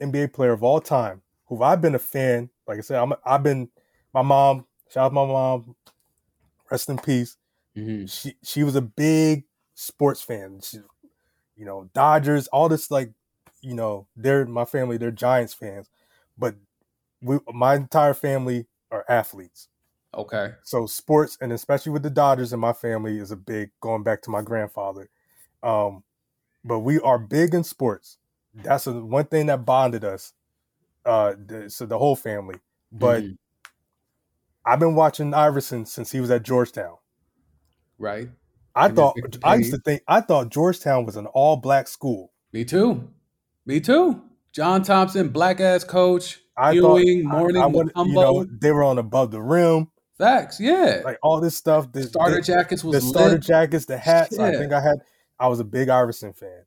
NBA player of all time, who I've been a fan. Like I said, I'm, I've been my mom. Shout out to my mom. Rest in peace. Mhm. She she was a big sports fan. She, you know, Dodgers, all this like, you know, they're my family. They're Giants fans, but we my entire family are athletes. Okay. So sports, and especially with the Dodgers in my family, is a big going back to my grandfather. Um, but we are big in sports. That's a, one thing that bonded us. Uh, the, so the whole family. But Mhm. I've been watching Iverson since he was at Georgetown. right. I And thought I used to think I thought Georgetown was an all black school. Me too. Me too. John Thompson, black ass coach. I Ewing, thought Mourning, I, I would, you know, they were on above the rim, Facts. Yeah. like all this stuff. The, Starter the, jackets was the starter lit. jackets, the hats. I think I had. I was a big Iverson fan.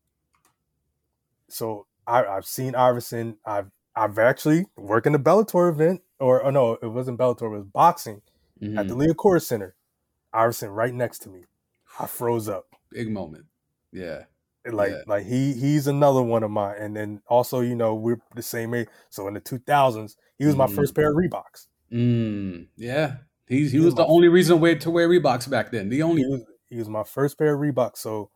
So I, I've seen Iverson. I've I've actually worked in the Bellator event, or, or no, it wasn't Bellator. It was boxing at the Mhm. Liacouras Center. Iverson right next to me. I froze up. Big moment. Yeah. Like Yeah. like he he's another one of mine. And then also you know we're the same age. So in the two thousands, he was my Mhm. first pair of Reeboks. Mm, yeah. He, he Yeah, was the my- only reason way to wear Reeboks back then. The only He was he was my first pair of Reeboks. So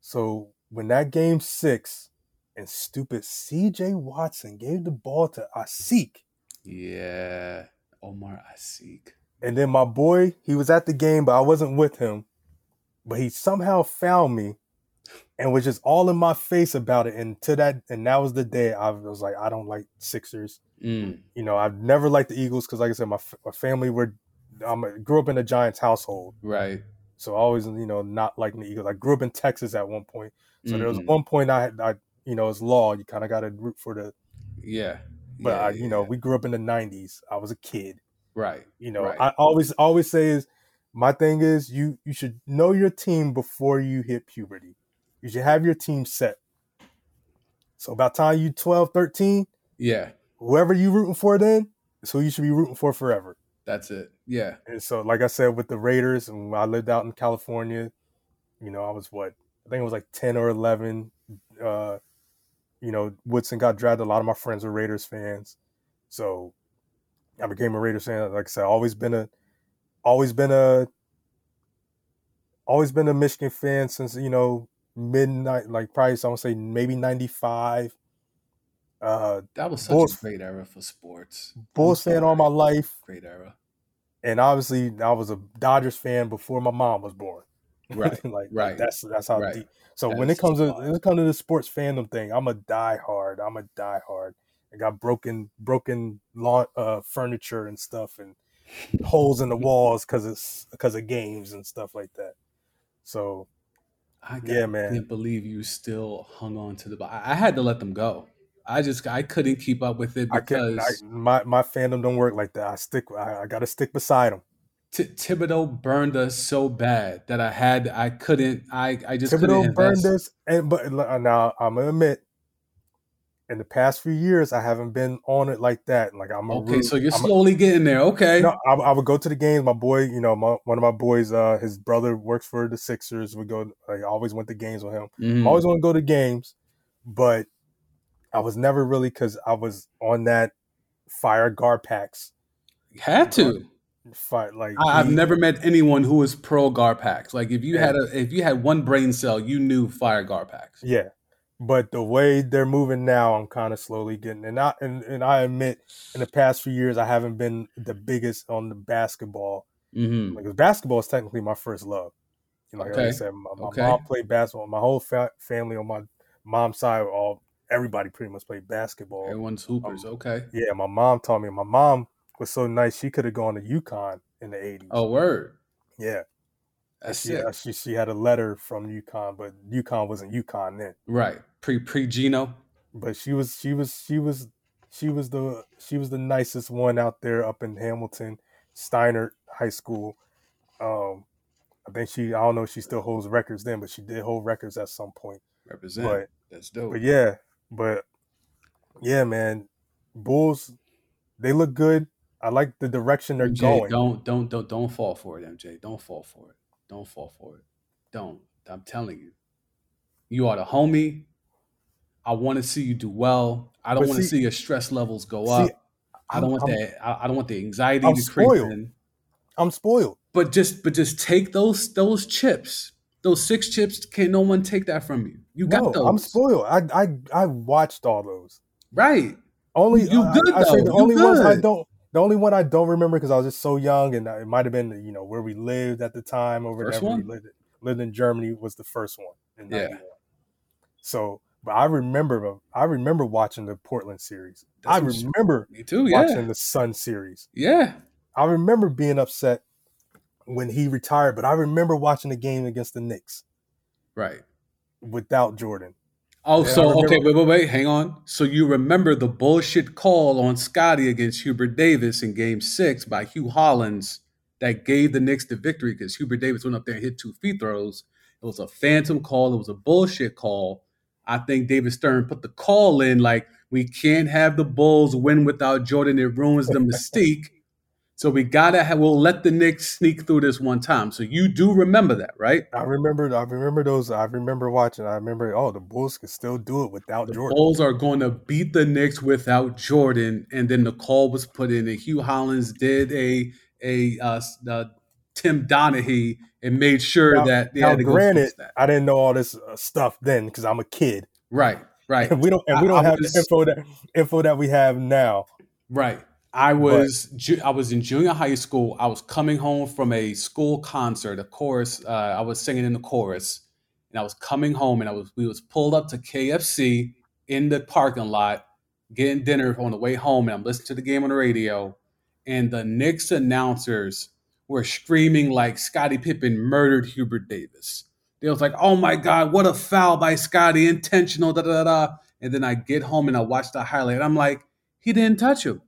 so when that game six and stupid C.J. Watson gave the ball to Asik, Yeah. Omer Asik. and then my boy he was at the game, but I wasn't with him. But he somehow found me and was just all in my face about it. And to that and that was the day I was like, I don't like Sixers. Mm, you know, I've never liked the Eagles because, like I said, my, my family were, um, grew up in a Giants household, right. so I always, you know, not liking the Eagles. I grew up in Texas at one point, so there was Mhm. one point I, had, I, you know, it's law. You kind of got to root for the, Yeah. but yeah, I, yeah, you know, we grew up in the '90s. I was a kid. right. You know, Right. I always, always say is, my thing is, you, you should know your team before you hit puberty. You should have your team set. So about time you 12, 13, Yeah. whoever you rooting for then is who you should be rooting for forever. That's it. Yeah. And so, like I said, with the Raiders, and I lived out in California, you know, I was what I think it was like ten or eleven. Uh, you know, Woodson got drafted. A lot of my friends were Raiders fans, so I became a Raiders fan. Like I said, always been a, always been a, always been a Michigan fan since you know midnight, like probably I would say maybe ninety five. Uh, That was such Bulls- a great era for sports. Bulls fan all my life, Great era. and obviously I was a Dodgers fan before my mom was born. Right. like right. That's that's how Right. deep. So That when it comes to when it comes to the sports fandom thing, I'm a diehard. I'm a diehard. I got broken broken lawn uh, furniture and stuff, and holes in the walls because it's because of games and stuff like that. So I got- Yeah, man. can't believe you still hung on to the. I I had to let them go. I just I couldn't keep up with it I because I, my my fandom don't work like that. I stick. I, I got to stick beside them. T- Thibodeau burned us so bad that I had I couldn't I I just couldn't Thibodeau burned us, and but uh, now I'm gonna admit, in the past few years, I haven't been on it like that. Like I'm Okay, root- so you're I'm a- slowly getting there. Okay, No, I, I would go to the games. My boy, you know, my, one of my boys, uh, his brother works for the Sixers. We go. I always went to games with him. Mhm. I always want to go to games, but I was never really because I was on that fire Garpax. had to. Fight like I, I've never met anyone who was pro Garpax. Like if you Yeah. had a if you had one brain cell, you knew fire Garpax. Yeah, but the way they're moving now, I'm kind of slowly getting. And I and, and I admit, in the past few years, I haven't been the biggest on the basketball. hmm Like basketball is technically my first love. You know, like I said, my, my Okay. mom played basketball. My whole fa- family on my mom's side, all everybody pretty much played basketball. Everyone's hoopers. Um, okay. Yeah, my mom taught me. My mom was so nice; she could have gone to UConn in the '80s. Oh, word. yeah, That's she, it. uh, she she had a letter from UConn, but UConn wasn't UConn then. Right. Pre pre Gino. But she was she was she was she was the she was the nicest one out there up in Hamilton, Steinert High School. Um, I think she I don't know if she still holds records then, but she did hold records at some point. Represent. But That's dope. but yeah, but yeah, man, Bulls they look good. I like the direction they're MJ, going. Don't don't don't don't fall for it, MJ. Don't fall for it. Don't fall for it. Don't. I'm telling you. You are the homie. I want to see you do well. I don't want to see- your stress levels go see, up. I don't want I'm- that. I, I don't want the anxiety I'm to creep in. I'm spoiled. But just but just take those those chips. Those six chips. Can no one take that from you? You got no, those. I'm spoiled. I I I watched all those. Right. Only You I- good, I, say though. the You only ones I don't. The only one I don't remember because I was just so young, and uh, it might have been you know where we lived at the time over First there. one? We lived, lived in Germany was the first one in Yeah. 91. So, but I remember I remember watching the Portland series. I That's what's- remember Me too. Yeah. watching the Sun series. Yeah. I remember being upset when he retired, but I remember watching the game against the Knicks Right. without Jordan. Oh, Yeah, so okay, wait, wait, wait, hang on. So you remember the bullshit call on Scottie against Hubert Davis in Game Six by Hue Hollins that gave the Knicks the victory because Hubert Davis went up there and hit two free throws. It was a phantom call. It was a bullshit call. I think David Stern put the call in like we can't have the Bulls win without Jordan. It ruins the mystique. So we gotta have. We'll let the Knicks sneak through this one time. So you do remember that, right? I remember, I remember those. I remember watching. I remember, oh, the Bulls could still do it without The Jordan. Bulls are going to beat the Knicks without Jordan, and then the call was put in, and Hue Hollins did a a uh, uh, Tim Donaghy and made sure Now- that they now, had to granted, that. I didn't know all this uh, stuff then because I'm a kid, Right, right, and we don't, and we don't I have was- the info that info that we have now. right. I was ju- I was in junior high school. I was coming home from a school concert, a chorus. Uh, I was singing in the chorus, and I was coming home, and I was we was pulled up to KFC in the parking lot, getting dinner on the way home, and I'm listening to the game on the radio, and the Knicks announcers were screaming like Scottie Pippen murdered Hubert Davis. They was like, "Oh my God, what a foul by Scottie, intentional." Da da da. da. And then I get home and I watch the highlight. And I'm like, he didn't touch him.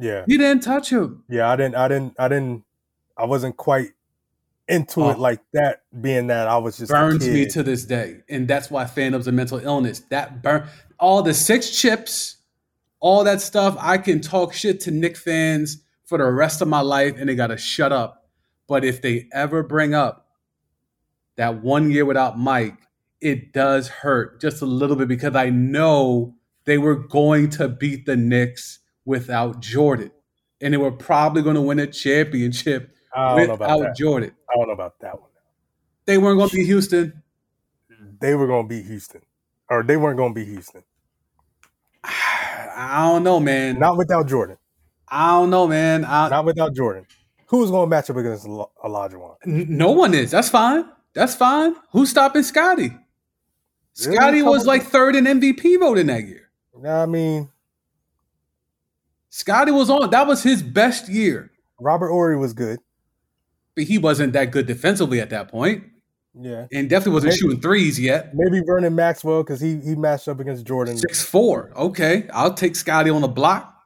Yeah, He didn't touch him. yeah. I didn't, I didn't, I didn't. I wasn't quite into Oh. it like that. Being that I was just burns me to this day. And that's why fandom's a mental illness. That burn all the six chips, all that stuff. I can talk shit to Nick fans for the rest of my life and they gotta shut up. But if they ever bring up that one year without Mike, it does hurt just a little bit because I know they were going to beat the Knicks without Jordan. And they were probably going to win a championship I don't know about without. Jordan. I don't know about that one. They weren't going to be Houston. they were going to be Houston, or they weren't going to be Houston. I don't know, man. Not without Jordan. I don't know, man. I, Not without Jordan. Who's going to match up against Olajuwon? no one is. That's fine. That's fine. Who's stopping Scottie? Scottie was like third in MVP voting that year. No, I mean, Scottie was on. That was his best year, Robert Horry was good. but he wasn't that good defensively at that point, Yeah. and definitely wasn't Maybe- shooting threes yet. Maybe Vernon Maxwell because he he matched up against Jordan. Six four. Okay, I'll take Scottie on the block.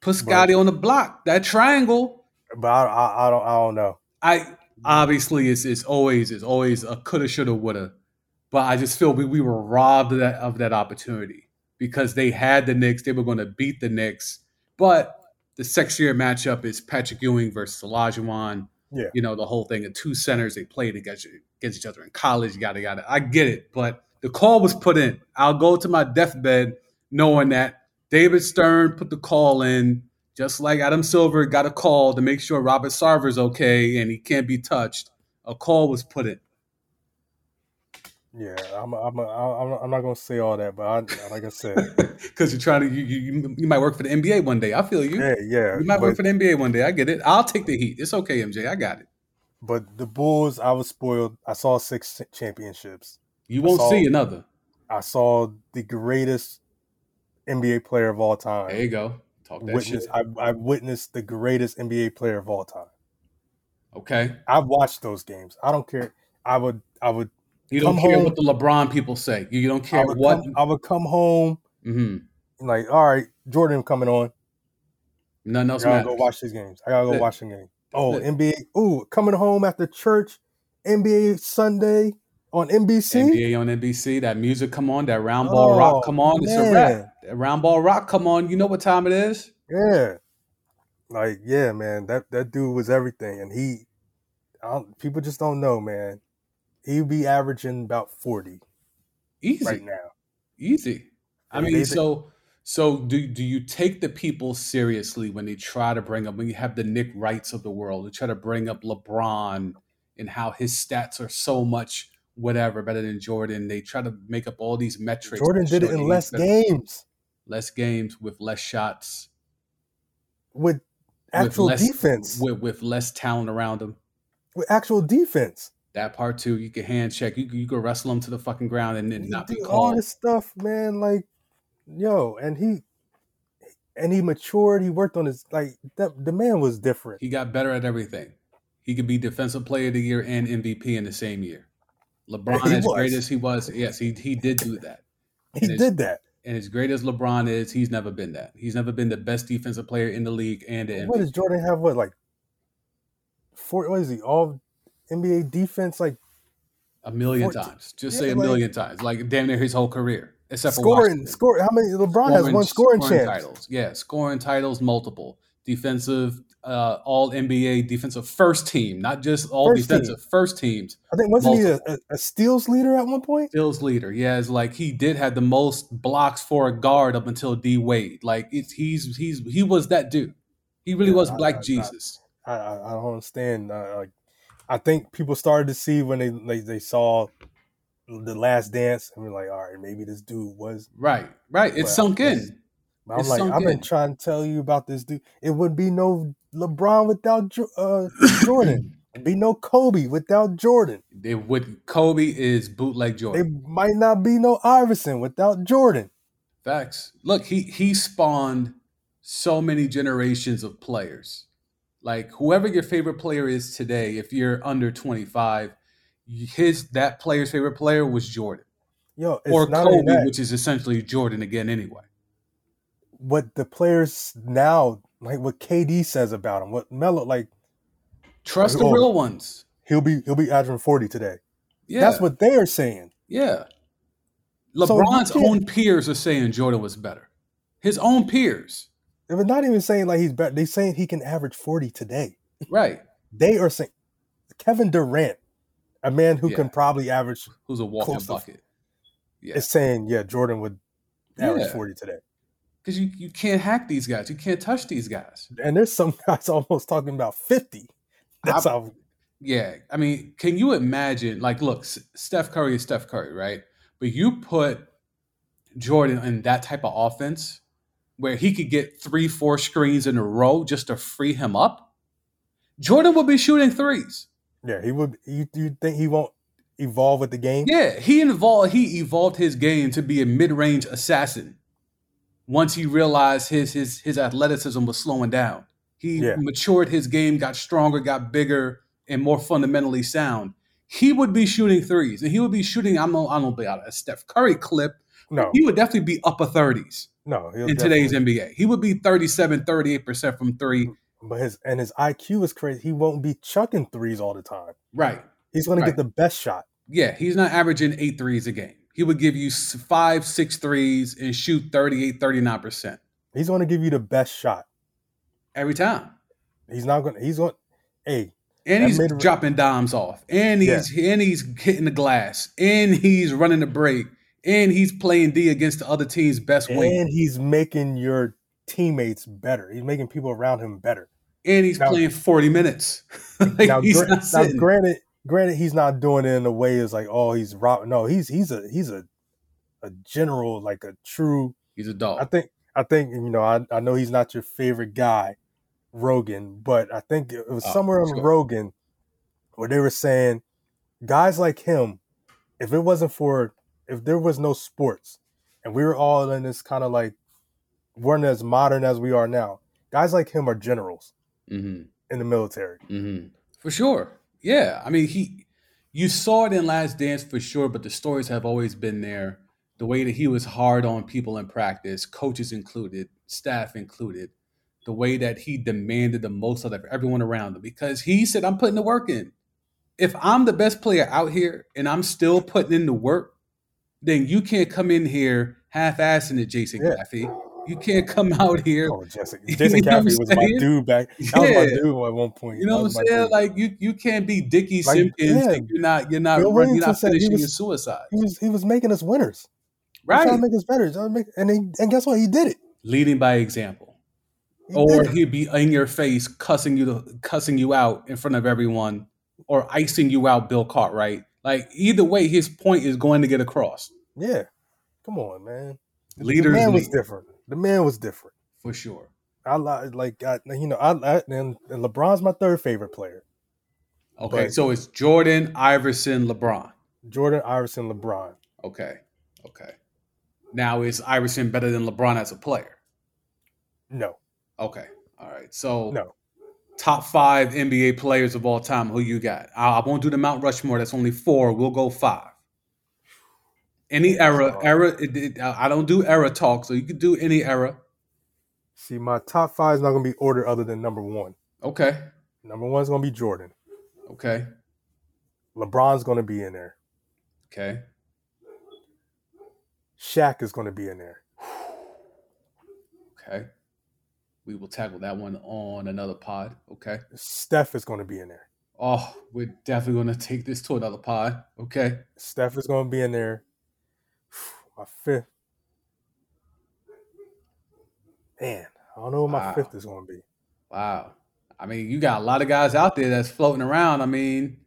Put Scottie on the block. That triangle. But I, I, I don't I don't know. I obviously it's it's always it's always a coulda, shoulda, woulda. But I just feel we, we were robbed of that of that opportunity because they had the Knicks. They were going to beat the Knicks, but the sexier matchup is Patrick Ewing versus Olajuwon. Yeah. you know the whole thing of two centers they played against against each other in college. Yada yada. I get it, but the call was put in. I'll go to my deathbed knowing that David Stern put the call in, just like Adam Silver got a call to make sure Robert Sarver's okay and he can't be touched. A call was put in. Yeah, I'm I'm I'm, I'm not gonna say all that, but I, like I said, Because you're trying to, you, you, you might work for the NBA one day. I feel you. yeah, yeah. You might work for the NBA one day. I get it. I'll take the heat. It's okay, MJ. I got it. but the Bulls, I was spoiled. I saw six championships. You won't saw- see another. I saw the greatest NBA player of all time. There you go. Talk that Witness, shit. I, I witnessed the greatest NBA player of all time. Okay. I've watched those games. I don't care. I would, I would, You don't care home. what the LeBron people say. You, you don't I care would, what. come, I would come home hmm like, all right, Jordan coming on. Nothing else I gotta matters. go watch these games. I gotta go watch the game. Oh. NBA. Ooh, coming home after church. NBA Sunday on NBC. NBA on NBC. That music come on. That round ball Oh, rock come on. It's a wrap. That round ball rock come on. You know what time it is. Yeah, like yeah, man. That that dude was everything, and he. I don't, people just don't know, man. He'd be averaging about forty Easy. right now. Easy. I mean, so so do do you take the people seriously when they try to bring up when you have the Nick Wrights of the world, they try to bring up LeBron and how his stats are so much whatever better than Jordan. They try to make up all these metrics. Jordan did it in less games less games with less shots, with actual with less, defense. With with less talent around him. With actual defense. That part too, you can hand check, you can, you can wrestle him to the fucking ground and not be did all this stuff, man. Like, yo, and he and he matured. He worked on his like that. The man was different. He got better at everything. He could be defensive player of the year and MVP in the same year. LeBron, He as was. great as he was, yes, he he did do that. He And did that. And as great as LeBron is, he's never been that. He's never been the best defensive player in the league and the What MVP. does Jordan have? What like four? What is he? All NBA defense, like A million 14 times. Just Yeah, say a like- million times. Like damn near his whole career. Except for scoring. Score. How many? LeBron has one scoring, chance. titles. Yeah, scoring titles, multiple defensive, uh, all NBA defensive first team, not just all First team. defensive first teams. I think wasn't he a, a, steals leader at one point? Steals leader. Yeah, it's like he did have the most blocks for a guard up until D Wade. Like it's he's he's he was that dude. He really Yeah, was I- Black I- Jesus. I, I, I don't understand. Uh, like, I think people started to see when they they, they saw the Last Dance and we're like, all right, maybe this dude was. right, right. It sunk in. I'm it's like, I've been in. trying to tell you about this dude. It would be no LeBron without uh, Jordan. Be no Kobe without Jordan. It would Kobe is bootleg Jordan. It might not be no Iverson without Jordan. Facts. Look, he he spawned so many generations of players. Like whoever your favorite player is today, if you're under 25, his that player's favorite player was Jordan Yo, it's or Kobe, which is essentially Jordan again anyway. what the players now, like what KD says about him, what Melo, like Trust the Oh. real ones. he'll be he'll be averaging forty today. Yeah, That's what they are saying. Yeah. LeBron's can't- own peers are saying Jordan was better. His own peers. They're not even saying like he's better. They're saying he can average forty today. Right. They are saying Kevin Durant, a man who Yeah. can probably average, Who's a walking to- bucket. Yeah. is saying yeah, Jordan would average Yeah. forty today. Because you, you can't hack these guys. You can't touch these guys. And there's some guys almost talking about fifty. That's I- how Yeah, I mean, can you imagine? Like, look, Steph Curry is Steph Curry, right? But you put Jordan in that type of offense where he could get three, four screens in a row just to free him up. Jordan would be shooting threes. Yeah, he would. You, you think he won't evolve with the game? Yeah, he evolved. He evolved his game to be a mid-range assassin. Once he realized his his his athleticism was slowing down, he Yeah. matured his game, got stronger, got bigger, and more fundamentally sound. He would be shooting threes, and he would be shooting. I'm not, I don't be out a Steph Curry clip. No, He would definitely be upper 30s no. he'll in today's NBA. He would be 37, 38 percent from three. but his and his IQ is crazy. He won't be chucking threes all the time. Right. He's going to get the best shot. Yeah, he's not averaging eight threes a game. He would give you five, six threes and shoot 38, 39% He's going to give you the best shot. every time. He's not going. to He's going. Hey, And he's dropping dimes off. And he's and he's hitting the glass. And he's running the break. And he's playing D against the other team's best wing. and he's making your teammates better. He's making people around him better. And he's Now- playing 40 minutes. Like, now, he's gra- not now, granted, granted, he's not doing it in a way as like, oh, he's rob. No, he's he's a he's a a general, like a true. he's a dog. I think I think you know I, I know he's not your favorite guy, Rogan, but I think it was Oh, somewhere on. Rogan where they were saying guys like him, if it wasn't for if there was no sports and we were all in this kind of like weren't as modern as we are now, guys like him are generals hmm in the military. hmm For sure. Yeah. I mean, he you saw it in Last Dance for sure, but the stories have always been there. The way that he was hard on people in practice, coaches included, staff included, the way that he demanded the most out of everyone around him because he said, I'm putting the work in. If I'm the best player out here and I'm still putting in the work, then you can't come in here half-assing it, Jason Yeah. Caffey. You can't come out here Oh, Jason, You Jason know Caffey was my dude back. That was my dude at one point. You know what I'm saying? dude. Like you, you can't be Dickey Like, Simpkins. yeah. You're not. You're not. Bill You're not finishing was- your suicide. he was he was making us winners. Right. trying to make us better. He was trying to make- and he, and guess what? He did it. Leading by example, He or he'd be in your face, cussing you, to, cussing you out in front of everyone, or icing you out, Bill Cartwright. Like either way, his point is going to get across Yeah. Come on, man. The- Leaders The man was different. The man was different. for sure. I li- like I, you know I, I and, and LeBron's my third favorite player. Okay, But- so it's Jordan, Iverson, LeBron. Jordan, Iverson, LeBron. Okay, okay. Now is Iverson better than LeBron as a player? No, Okay, all right. So no. Top five NBA players of all time. Who you got? I, I won't do the Mount Rushmore. That's only four. We'll go five. Any era, era. It, it, I don't do era talk, so you can do any era. See, my top five is not going to be ordered other than number one. Okay, Number one is going to be Jordan. okay, LeBron's going to be in there. okay. Shaq is going to be in there. Okay. We will tackle that one on another pod. Okay. Steph is going to be in there. Oh, we're definitely going to take this to another pod. Okay. Steph is going to be in there. My fifth. Man, I don't know what my Wow. fifth is going to be. Wow. I mean, you got a lot of guys out there that's floating around. I mean,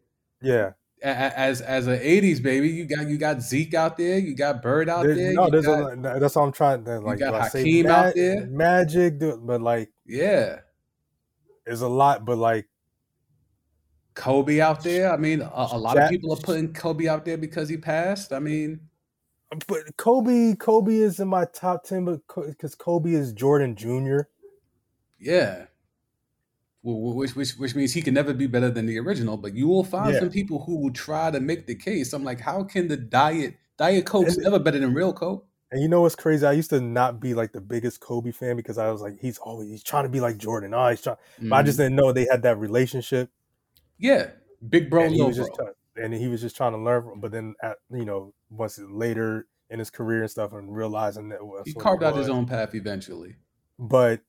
Yeah. As as an '80s baby, you got you got Zeke out there, you got Bird out There's- there. no, there's got- a, no, that's all I'm trying to like. you got do I say Hakeem out there? Magic, do- but like, yeah, there's a lot. But like, Kobe out there. I mean, a, a lot of people are putting Kobe out there because he passed. I mean, but Kobe, Kobe is in my top ten, but because Kobe is Jordan Jr. yeah. Wh- Which, which which means he can never be better than the original, but you will find Yeah. some people who will try to make the case. I'm like, how can the diet diet Coke's And- never better than real Coke? And you know what's crazy? I used to not be like the biggest Kobe fan because I was like, he's always he's trying to be like Jordan. Oh, he's trying. But I just Mhm. didn't know they had that relationship. yeah, big bro, and he was bro. just try- and he was just trying to learn. From, but then, at, you know, once later in his career and stuff, and realizing that was he carved out his own path eventually. But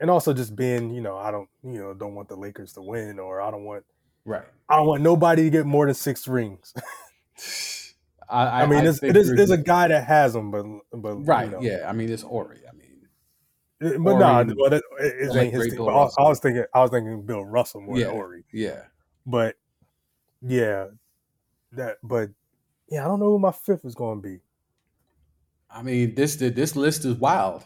and also just being, you know, I don't, you know, don't want the Lakers to win, or I don't want, Right. I don't want nobody to get more than six rings. I, I, I, mean, I there's, there's, there's a guy that has them, but but right. you know, Yeah. I mean, it's Horry. I mean, eh, It- But no, Horry- but it, it, like his thing. But I, I was thinking, I was thinking Bill Russell more Yeah. than Horry. yeah. but yeah, that. But yeah, I don't know who my fifth is going to be. I mean, this this list is wild.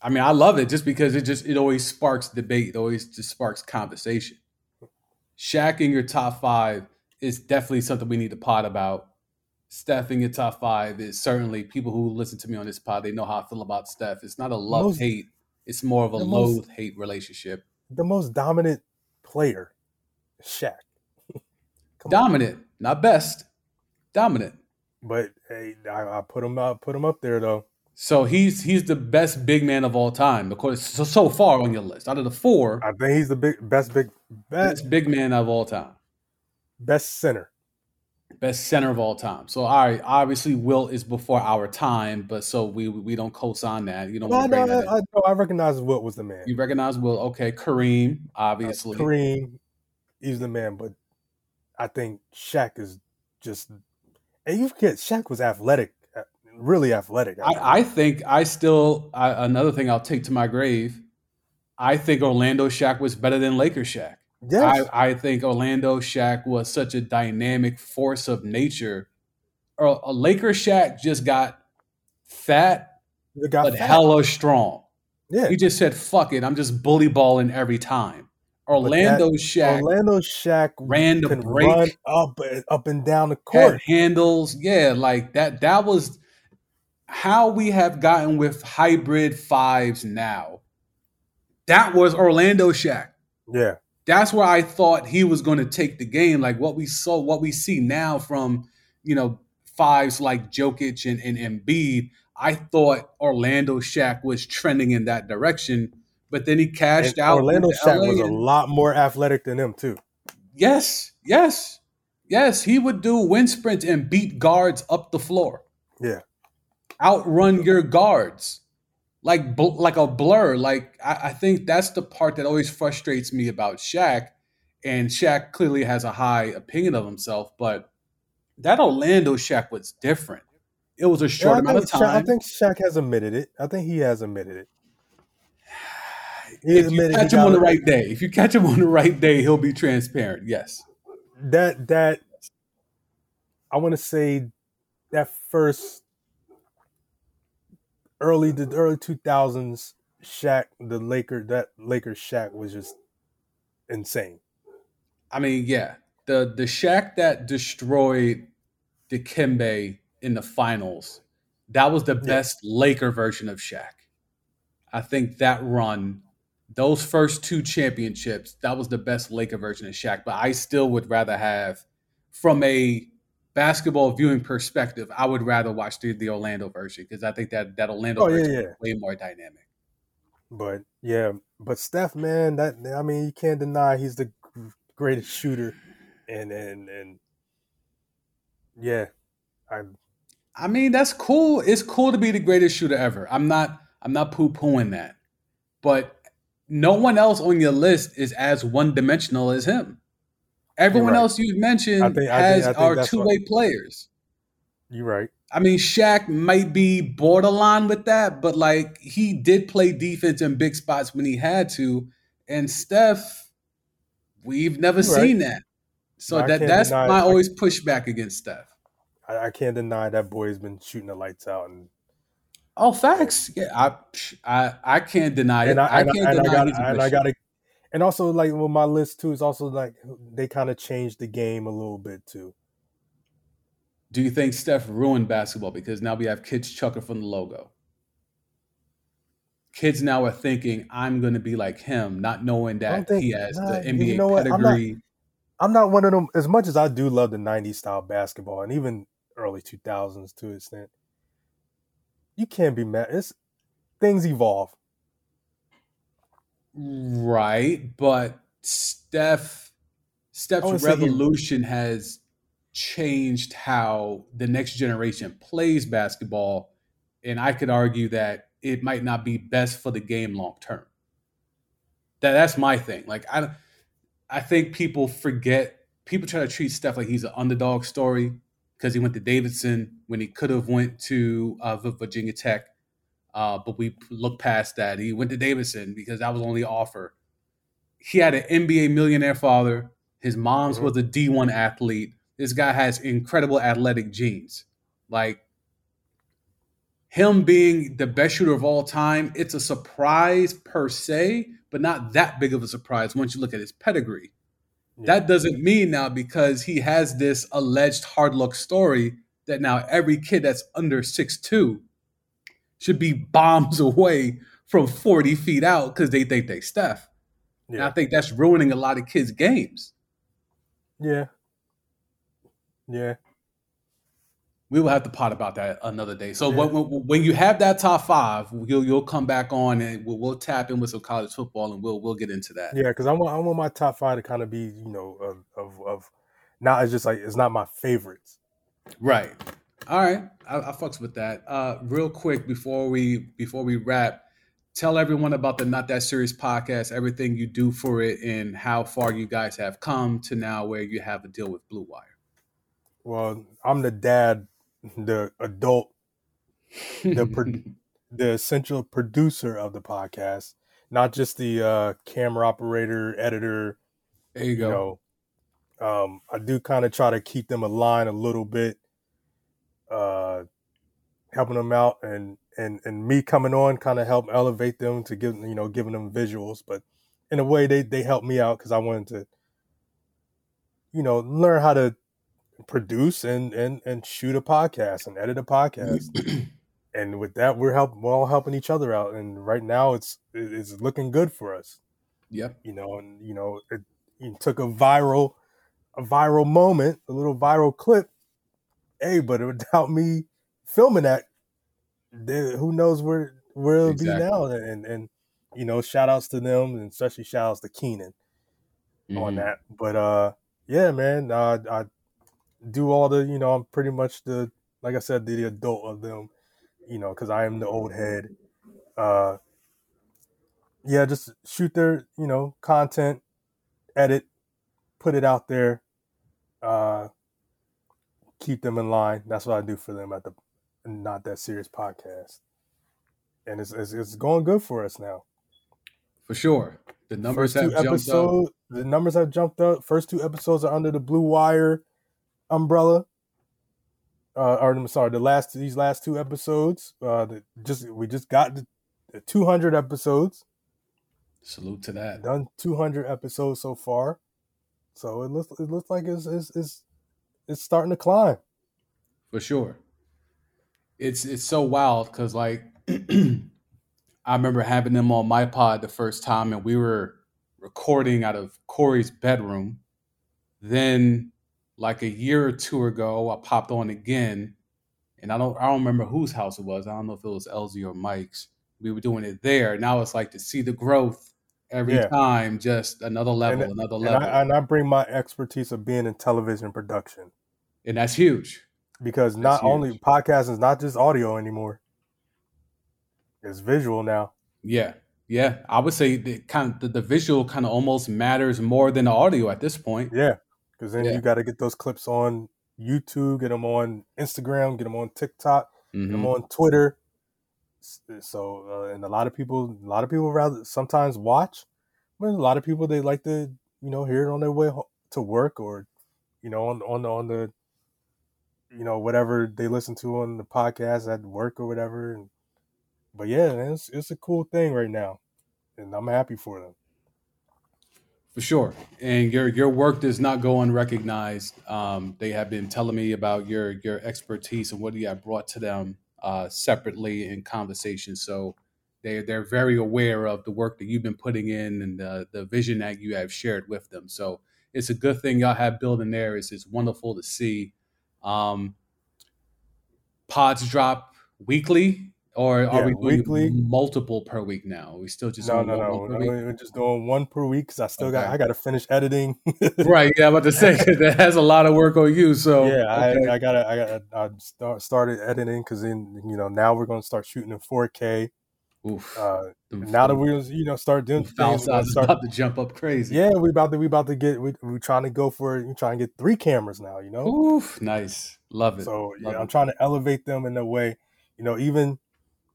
I mean, I love it just because it just it always sparks debate. It always just sparks conversation. Shaq in your top five is definitely something we need to pot about. Steph in your top five is certainly people who listen to me on this pod. They know how I feel about Steph. It's not a love most, hate. It's more of a loathe hate relationship. The most dominant player, Shaq. dominant, on. not best. Dominant. But hey, I, I put him up, put him up there though. So he's he's the best big man of all time, because so, so far on your list. Out of the four, I think he's the big best big best, best big man of all time. Best center. Best center of all time. So all right, obviously Wilt is before our time, but so we we don't co-sign that. You don't no, no, I, I, I, recognize Wilt was the man. You recognize Wilt, okay. Kareem, obviously. Uh, Kareem, he's the man, but I think Shaq is just and you forget Shaq was athletic really athletic. I, I, think I still I, another thing I'll take to my grave. I think Orlando Shaq was better than Laker Shaq. Yes. I, I think Orlando Shaq was such a dynamic force of nature. Or a Laker Shaq just got fat, got but fat. hella strong. Yeah. He just said, fuck it. I'm just bully balling every time. Orlando that, Shaq. Orlando Shaq ran the break run up up and down the court. handles. Yeah, like that. That was how we have gotten with hybrid fives now. That was Orlando Shaq. Yeah. That's where I thought he was going to take the game. Like what we saw, what we see now from, you know, fives like Jokic and, and Embiid. I thought Orlando Shaq was trending in that direction, but then he cashed and out. Orlando Shaq was and, a lot more athletic than him, too. Yes, yes, yes. He would do wind sprints and beat guards up the floor. Yeah outrun your guards like like a blur. Like I, I, think that's the part that always frustrates me about Shaq. And Shaq clearly has a high opinion of himself, but that Orlando Shaq was different. It was a short yeah, amount of time. Shaq, I think Shaq has admitted it. I think he has admitted it. He if you catch him on the right day, if you catch him on the right day, he'll be transparent. Yes. That that I want to say that first early the early two thousands Shaq, the Laker that Lakers Shaq was just insane. I mean, yeah. The the Shaq that destroyed Dikembe in the finals, that was the best. Laker version of Shaq. I think that run, those first two championships, that was the best Laker version of Shaq. But I still would rather have, from a basketball viewing perspective, I would rather watch the, the Orlando version because I think that that Orlando oh, version yeah, yeah. is way more dynamic. But yeah, but Steph, man, that I mean, you can't deny he's the greatest shooter, and and and yeah, I. I mean, that's cool. It's cool to be the greatest shooter ever. I'm not. I'm not poo pooing that, but no one else on your list is as one dimensional as him. Everyone right. else you've mentioned I think, has I think, I think our two way players. You're right. I mean, Shaq might be borderline with that, but like he did play defense in big spots when he had to. And Steph, we've never You're seen right. that. So that that's deny, my always pushback against Steph. I, I, can't deny that boy's been shooting the lights out and Oh, facts. Yeah, I I, I can't deny it. I, I, can't deny I got, and I got to and also like with my list too is also like they kind of changed the game a little bit too. Do you think Steph ruined basketball because now we have kids chucking from the logo? Kids now are thinking I'm going to be like him, not knowing that think, he has nah, the NBA you know pedigree. I'm not, I'm not one of them. As much as I do love the '90s style basketball and even early 2000s to an extent, you can't be mad. It's things evolve. Right, but Steph Steph's revolution has changed how the next generation plays basketball, and I could argue that it might not be best for the game long term. That that's my thing. Like I, I think people forget. People try to treat Steph like he's an underdog story because he went to Davidson when he could have went to uh, Virginia Tech. Uh, but we look past that. He went to Davidson because that was only offer. He had an NBA millionaire father. His mom's Mhm. was a D1 athlete. This guy has incredible athletic genes. Like him being the best shooter of all time, it's a surprise per se, but not that big of a surprise once you look at his pedigree. Yeah. That doesn't mean now because he has this alleged hard luck story that now every kid that's under 6'2 should be bombs away from 40 feet out because they think they Steph. And I think that's ruining a lot of kids' games. Yeah. Yeah. We will have to pot about that another day. So Yeah. when, when, when you have that top five, you'll you'll come back on and we'll, we'll tap in with some college football and we'll we'll get into that. Yeah, because I want I want my top five to kind of be you know of of, of not it's just like it's not my favorites. Right. All right. I, I fucks with that. Uh, real quick before we before we wrap, tell everyone about the Not That Serious podcast, everything you do for it, and how far you guys have come to now where you have a deal with Blue Wire. Well, I'm the dad, the adult, The pro- the essential producer of the podcast, not just the uh, camera operator, editor. there you You go. know, um, I do kind of try to keep them aligned a little bit, uh, helping them out, and and and me coming on kind of help elevate them to give you know giving them visuals, but in a way they they help me out because I wanted to, you know, learn how to produce and and and shoot a podcast and edit a podcast. And with that we're help we're all helping each other out and right now it's it's looking good for us. Yep. you know and you know it, it took a viral a viral moment a little viral clip hey but without me filming that who knows where where it'll Exactly. be now and and you know shout outs to them and especially shout outs to keenan on Mhm. that but uh yeah man uh, i do all the you know i'm pretty much the like i said the, the adult of them you know because i am the old head uh yeah just shoot their you know content edit put it out there uh keep them in line. That's what i do for them at the not that serious podcast. And it's it's, it's going good for us now. For sure. The numbers first have jumped up. the numbers have jumped up. First two episodes are under the blue wire umbrella. Uh or I'm sorry the last these last two episodes uh the, just we just got the, the 200 episodes. Salute to that. done 200 episodes so far. So it looks it looks like it's it's it's, it's starting to climb for sure. It's it's so wild because like I remember having them on my pod the first time, and we were recording out of Corey's bedroom. Then, like a year or two ago, I popped on again, and I don't I don't remember whose house it was. I don't know if it was LZ or Mike's. We were doing it there. Now it's like to see the growth every Yeah. time, just another level, another and level, I, and I bring my expertise of being in television production and that's huge. because That's not only huge. podcasting is not just audio anymore it's visual now Yeah, yeah. I would say the kind of the, the visual kind of almost matters more than the audio at this point. Yeah, because then Yeah. you got to get those clips on YouTube, get them on Instagram, get them on TikTok, get them on Twitter. So, uh, and a lot of people, a lot of people rather sometimes watch, but a lot of people they like to, you know, hear it on their way to work or, you know, on on the on the, you know, whatever they listen to on the podcast at work or whatever. And, but yeah, it's it's a cool thing right now, and I'm happy for them. For sure. And your your work does not go unrecognized. Um, they have been telling me about your your expertise and what you have brought to them uh, separately in conversation. So they they're very aware of the work that you've been putting in and the the vision that you have shared with them. So it's a good thing y'all have building there. It's it's wonderful to see. Um, pods drop weekly, or are Yeah, we doing weekly. multiple per week now? Are we still just No, doing no, one- no. We're week? just doing one per week because I still got I got to finish editing. right. Yeah, I'm about to say that has a lot of work on you. So yeah, okay. I, I gotta I gotta I start, started editing because then you know now we're gonna start shooting in 4K. Oof. Uh, now that we was you know start doing the things, we're size start- about to jump up crazy. yeah, we about to we about to get we we trying to go for we trying to get three cameras now. You know, Oof. Nice. Love it. so yeah, I'm trying to elevate them in a way. You know, even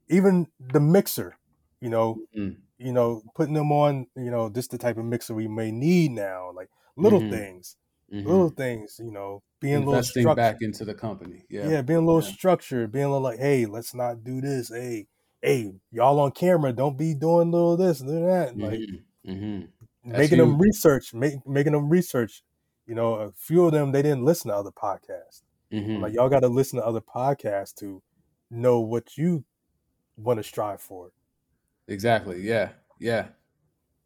even the mixer. You know, Mm. you know, putting them on, you know, this the type of mixer we may need now. Like little Mhm. things, Mhm. little things. You know, being a little investing back into the company. Yeah. Yeah, being a little Yeah. structured, being a little like, hey, let's not do this. Hey, hey, y'all on camera, don't be doing little this and do that. Like Mhm. Mhm. That's making them research, make, making them research. You know, a few of them they didn't listen to other podcasts. Mhm. Like y'all got to listen to other podcasts to know what you want to strive for. Exactly. Yeah. Yeah.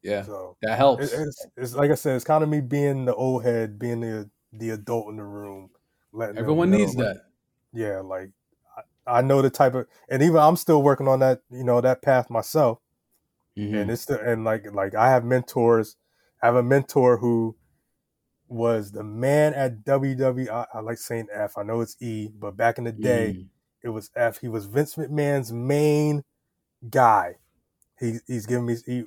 Yeah. So That it, helps. it's, it's like I said, it's kind of me being the old head, being the the adult in the room, Everyone needs that. yeah, like I, know the type of, and even I'm still working on that, you know, that path myself. Mhm. And it's the, and like, like I have mentors. I have a mentor who was the man at WWE. I, I like saying F. I know it's E, but back in the day, Mhm. it was F. He was Vince McMahon's main guy. He, he's giving me. He,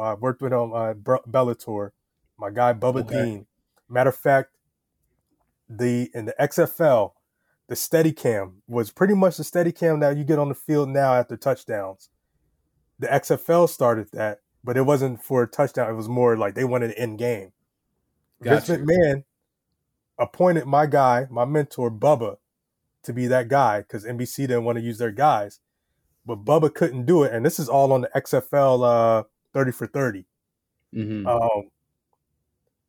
I worked with him on Bellator. My guy Bubba Okay. Dean. Matter of fact, the in the XFL, the Steadicam was pretty much the Steadicam that you get on the field now after touchdowns. The XFL started that, but it wasn't for a touchdown. It was more like they wanted it in game. Vince. McMahon appointed my guy, my mentor Bubba, to be that guy because NBC didn't want to use their guys, but Bubba couldn't do it, and this is all on the XFL uh, thirty for thirty. Mhm. Um,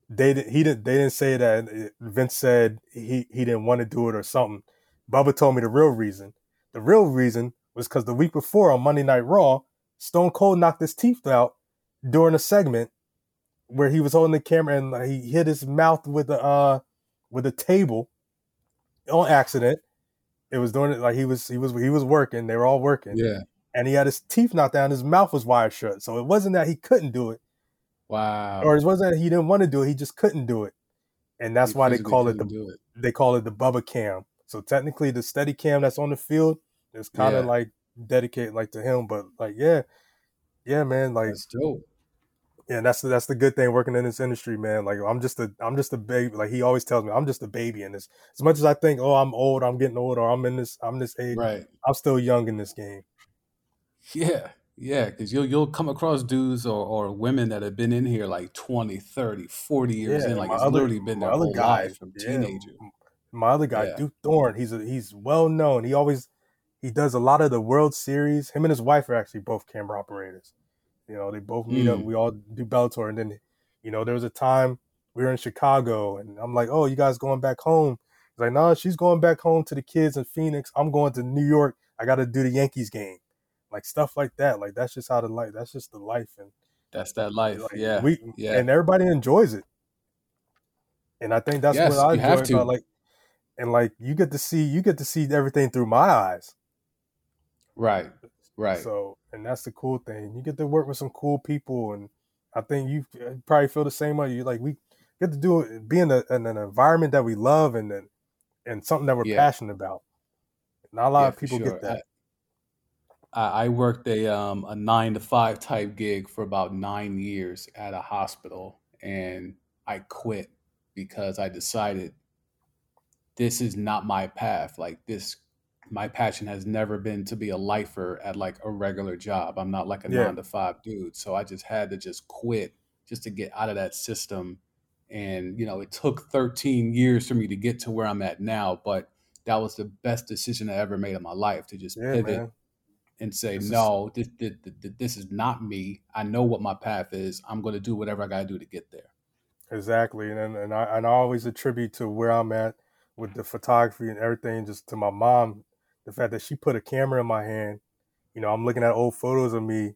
they didn't. He didn't. They didn't say that. uh, Vince said he he didn't want to do it or something. Bubba told me the real reason. The real reason was because the week before on Monday Night Raw, Stone Cold knocked his teeth out during a segment where he was holding the camera and he hit his mouth with a uh with a table on accident. It was doing it like he was he was he was working. They were all working, yeah. and he had his teeth knocked out. and His mouth was wired shut. So it wasn't that he couldn't do it Wow. or it wasn't that he didn't want to do it, he just couldn't do it. And that's He why they call it the it. they call it the Bubba cam. So technically the steady cam that's on the field is kind of Yeah. like dedicated like to him. But like yeah, yeah, man, like That's dope. yeah, that's the that's the good thing working in this industry, man. Like I'm just a I'm just a baby. Like he always tells me, I'm just a baby in this. As much as I think, oh, I'm old, I'm getting old, or I'm in this, I'm this age, Right. I'm still young in this game. Yeah. Yeah. Because you'll you'll come across dudes or, or women that have been in here like 20, 30, 40 years Yeah, in. Like it's other- literally been their whole guy, life from yeah, teenager. My other guy, Yeah. Duke Thorne, he's a, he's well known. He always he does a lot of the World Series. Him and his wife are actually both camera operators. You know, they both meet up. Mm. We all do Bellator, and then you know there was a time we were in Chicago, and I'm like, "Oh, you guys going back home?" He's like, "No, she's going back home to the kids in Phoenix. I'm going to New York. I got to do the Yankees game." Like stuff like that. Like that's just how the life. That's just the life, and That's that life. like, yeah. we yeah. and everybody enjoys it. And I think that's Yes, what I enjoy to. about like and like you get to see you get to see everything through my eyes. right. Right. So and that's the cool thing. You get to work with some cool people and I think you uh, probably feel the same way. You like we get to do it be in, a, in an environment that we love and then and something that we're Yeah. passionate about. Not a lot Yeah, of people sure. get that. I, I worked a um a nine to five type gig for about nine years at a hospital, and I quit because I decided this is not my path. Like this, my passion has never been to be a lifer at like a regular job. I'm not like a Yeah. nine to five dude, so I just had to just quit just to get out of that system. And you know, it took 13 years for me to get to where I'm at now, but that was the best decision I ever made in my life to just Yeah, pivot man. And say, This no, this, this, this, this is not me. I know what my path is. I'm going to do whatever I got to do to get there. Exactly, and and I and I always attribute to where I'm at with the photography and everything, just to my mom, the fact that she put a camera in my hand. You know, I'm looking at old photos of me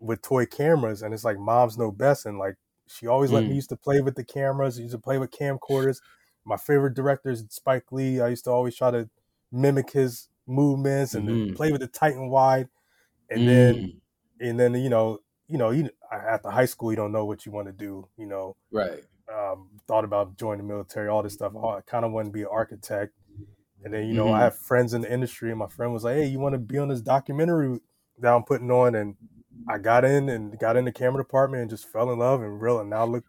with toy cameras, and it's like moms no best, and like she always let me Mm. used to play with the cameras, used to play with camcorders. My favorite director is Spike Lee. I used to always try to mimic his movements and then Mhm. play with the Titan wide, and then Mm, and then you know you know you after high school you don't know what you want to do, you know right. um, thought about joining the military, all this stuff. I kind of wanted to be an architect. And then, you know, Mhm. I have friends in the industry, and my friend was like, Hey, you want to be on this documentary that I'm putting on? And I got in and got in the camera department and just fell in love and really now look,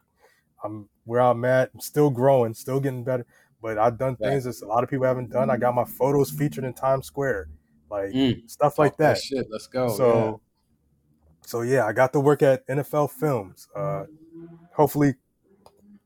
I'm where I'm at, I'm still growing, still getting better. But I've done things that a lot of people haven't done. I got my photos featured in Times Square, like Mm, stuff like talk that. shit. Let's go. So, so yeah, I got to work at NFL Films. Uh, hopefully,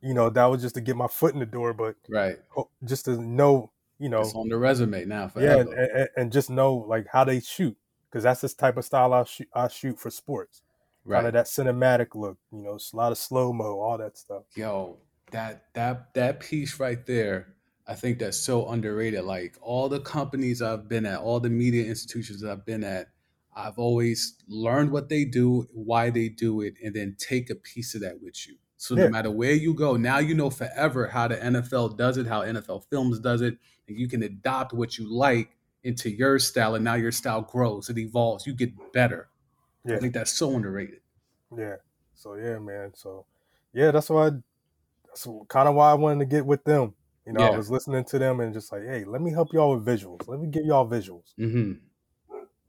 you know, that was just to get my foot in the door, but right, just to know, you know, it's on the resume now. Forever. Yeah, and, and, and just know like how they shoot because that's this type of style I shoot. I shoot for sports. Right. Kind of that cinematic look, you know, a lot of slow mo, all that stuff. Yo, that that that piece right there, I think that's so underrated. Like all the companies I've been at, all the media institutions I've been at, I've always learned what they do, why they do it, and then take a piece of that with you. So yeah. no matter where you go, now you know forever how the NFL does it, how NFL Films does it, and you can adopt what you like into your style, and now your style grows, it evolves, you get better. Yeah. I think that's so underrated. Yeah. So yeah, man. So yeah, that's why. That's kind of why I wanted to get with them. You know, yeah. I was listening to them and just like, hey, let me help y'all with visuals. Let me give y'all visuals. Mm-hmm.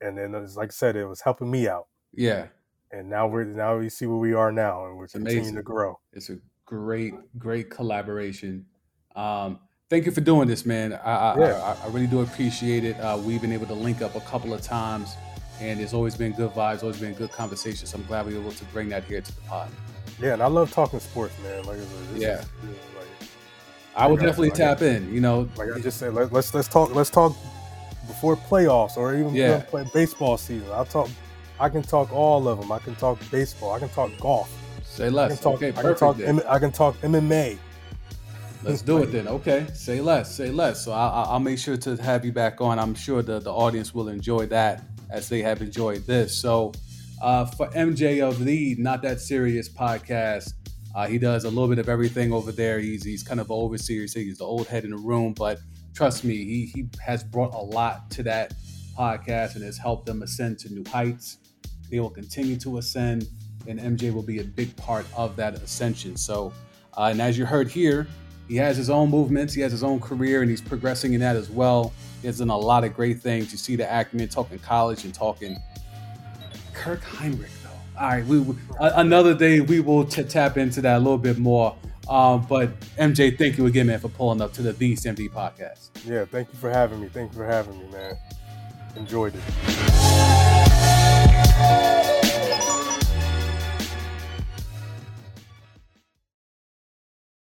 And then, it's like I said, it was helping me out. Yeah. And now we're now we see where we are now, and we're it's continuing amazing. to grow. It's a great, great collaboration. Um, thank you for doing this, man. I, yeah. I, I, really do appreciate it. Uh, we've been able to link up a couple of times and it's always been good vibes, always been good conversation. So I'm glad we were able to bring that here to the pod. Yeah, and I love talking sports, man. Like, yeah, is, know, like, I would definitely tap in. You know, like I just said, let, us let's, let's talk. Let's talk before playoffs or even yeah. play baseball season. I'll talk. I can talk all of them. I can talk baseball. I can talk golf. Say less. I can talk, okay, I can talk, M- I can talk MMA. Let's do it then. Okay, say less. Say less. So I'll, I'll make sure to have you back on. I'm sure the the audience will enjoy that as they have enjoyed this. So, uh, for MJ of the Not That Serious podcast, uh, he does a little bit of everything over there. He's he's kind of an overseer. He's the old head in the room, but trust me, he he has brought a lot to that podcast and has helped them ascend to new heights. They will continue to ascend, and MJ will be a big part of that ascension. So, uh, and as you heard here, he has his own movements, he has his own career, and he's progressing in that as well. He's done a lot of great things. You see the acumen talking college and talking Kirk Hinrich, though. All right, we uh, another day we will t- tap into that a little bit more. Um, but MJ, thank you again, man, for pulling up to the the MD podcast. Yeah, thank you for having me. Thank you for having me, man. Enjoyed it.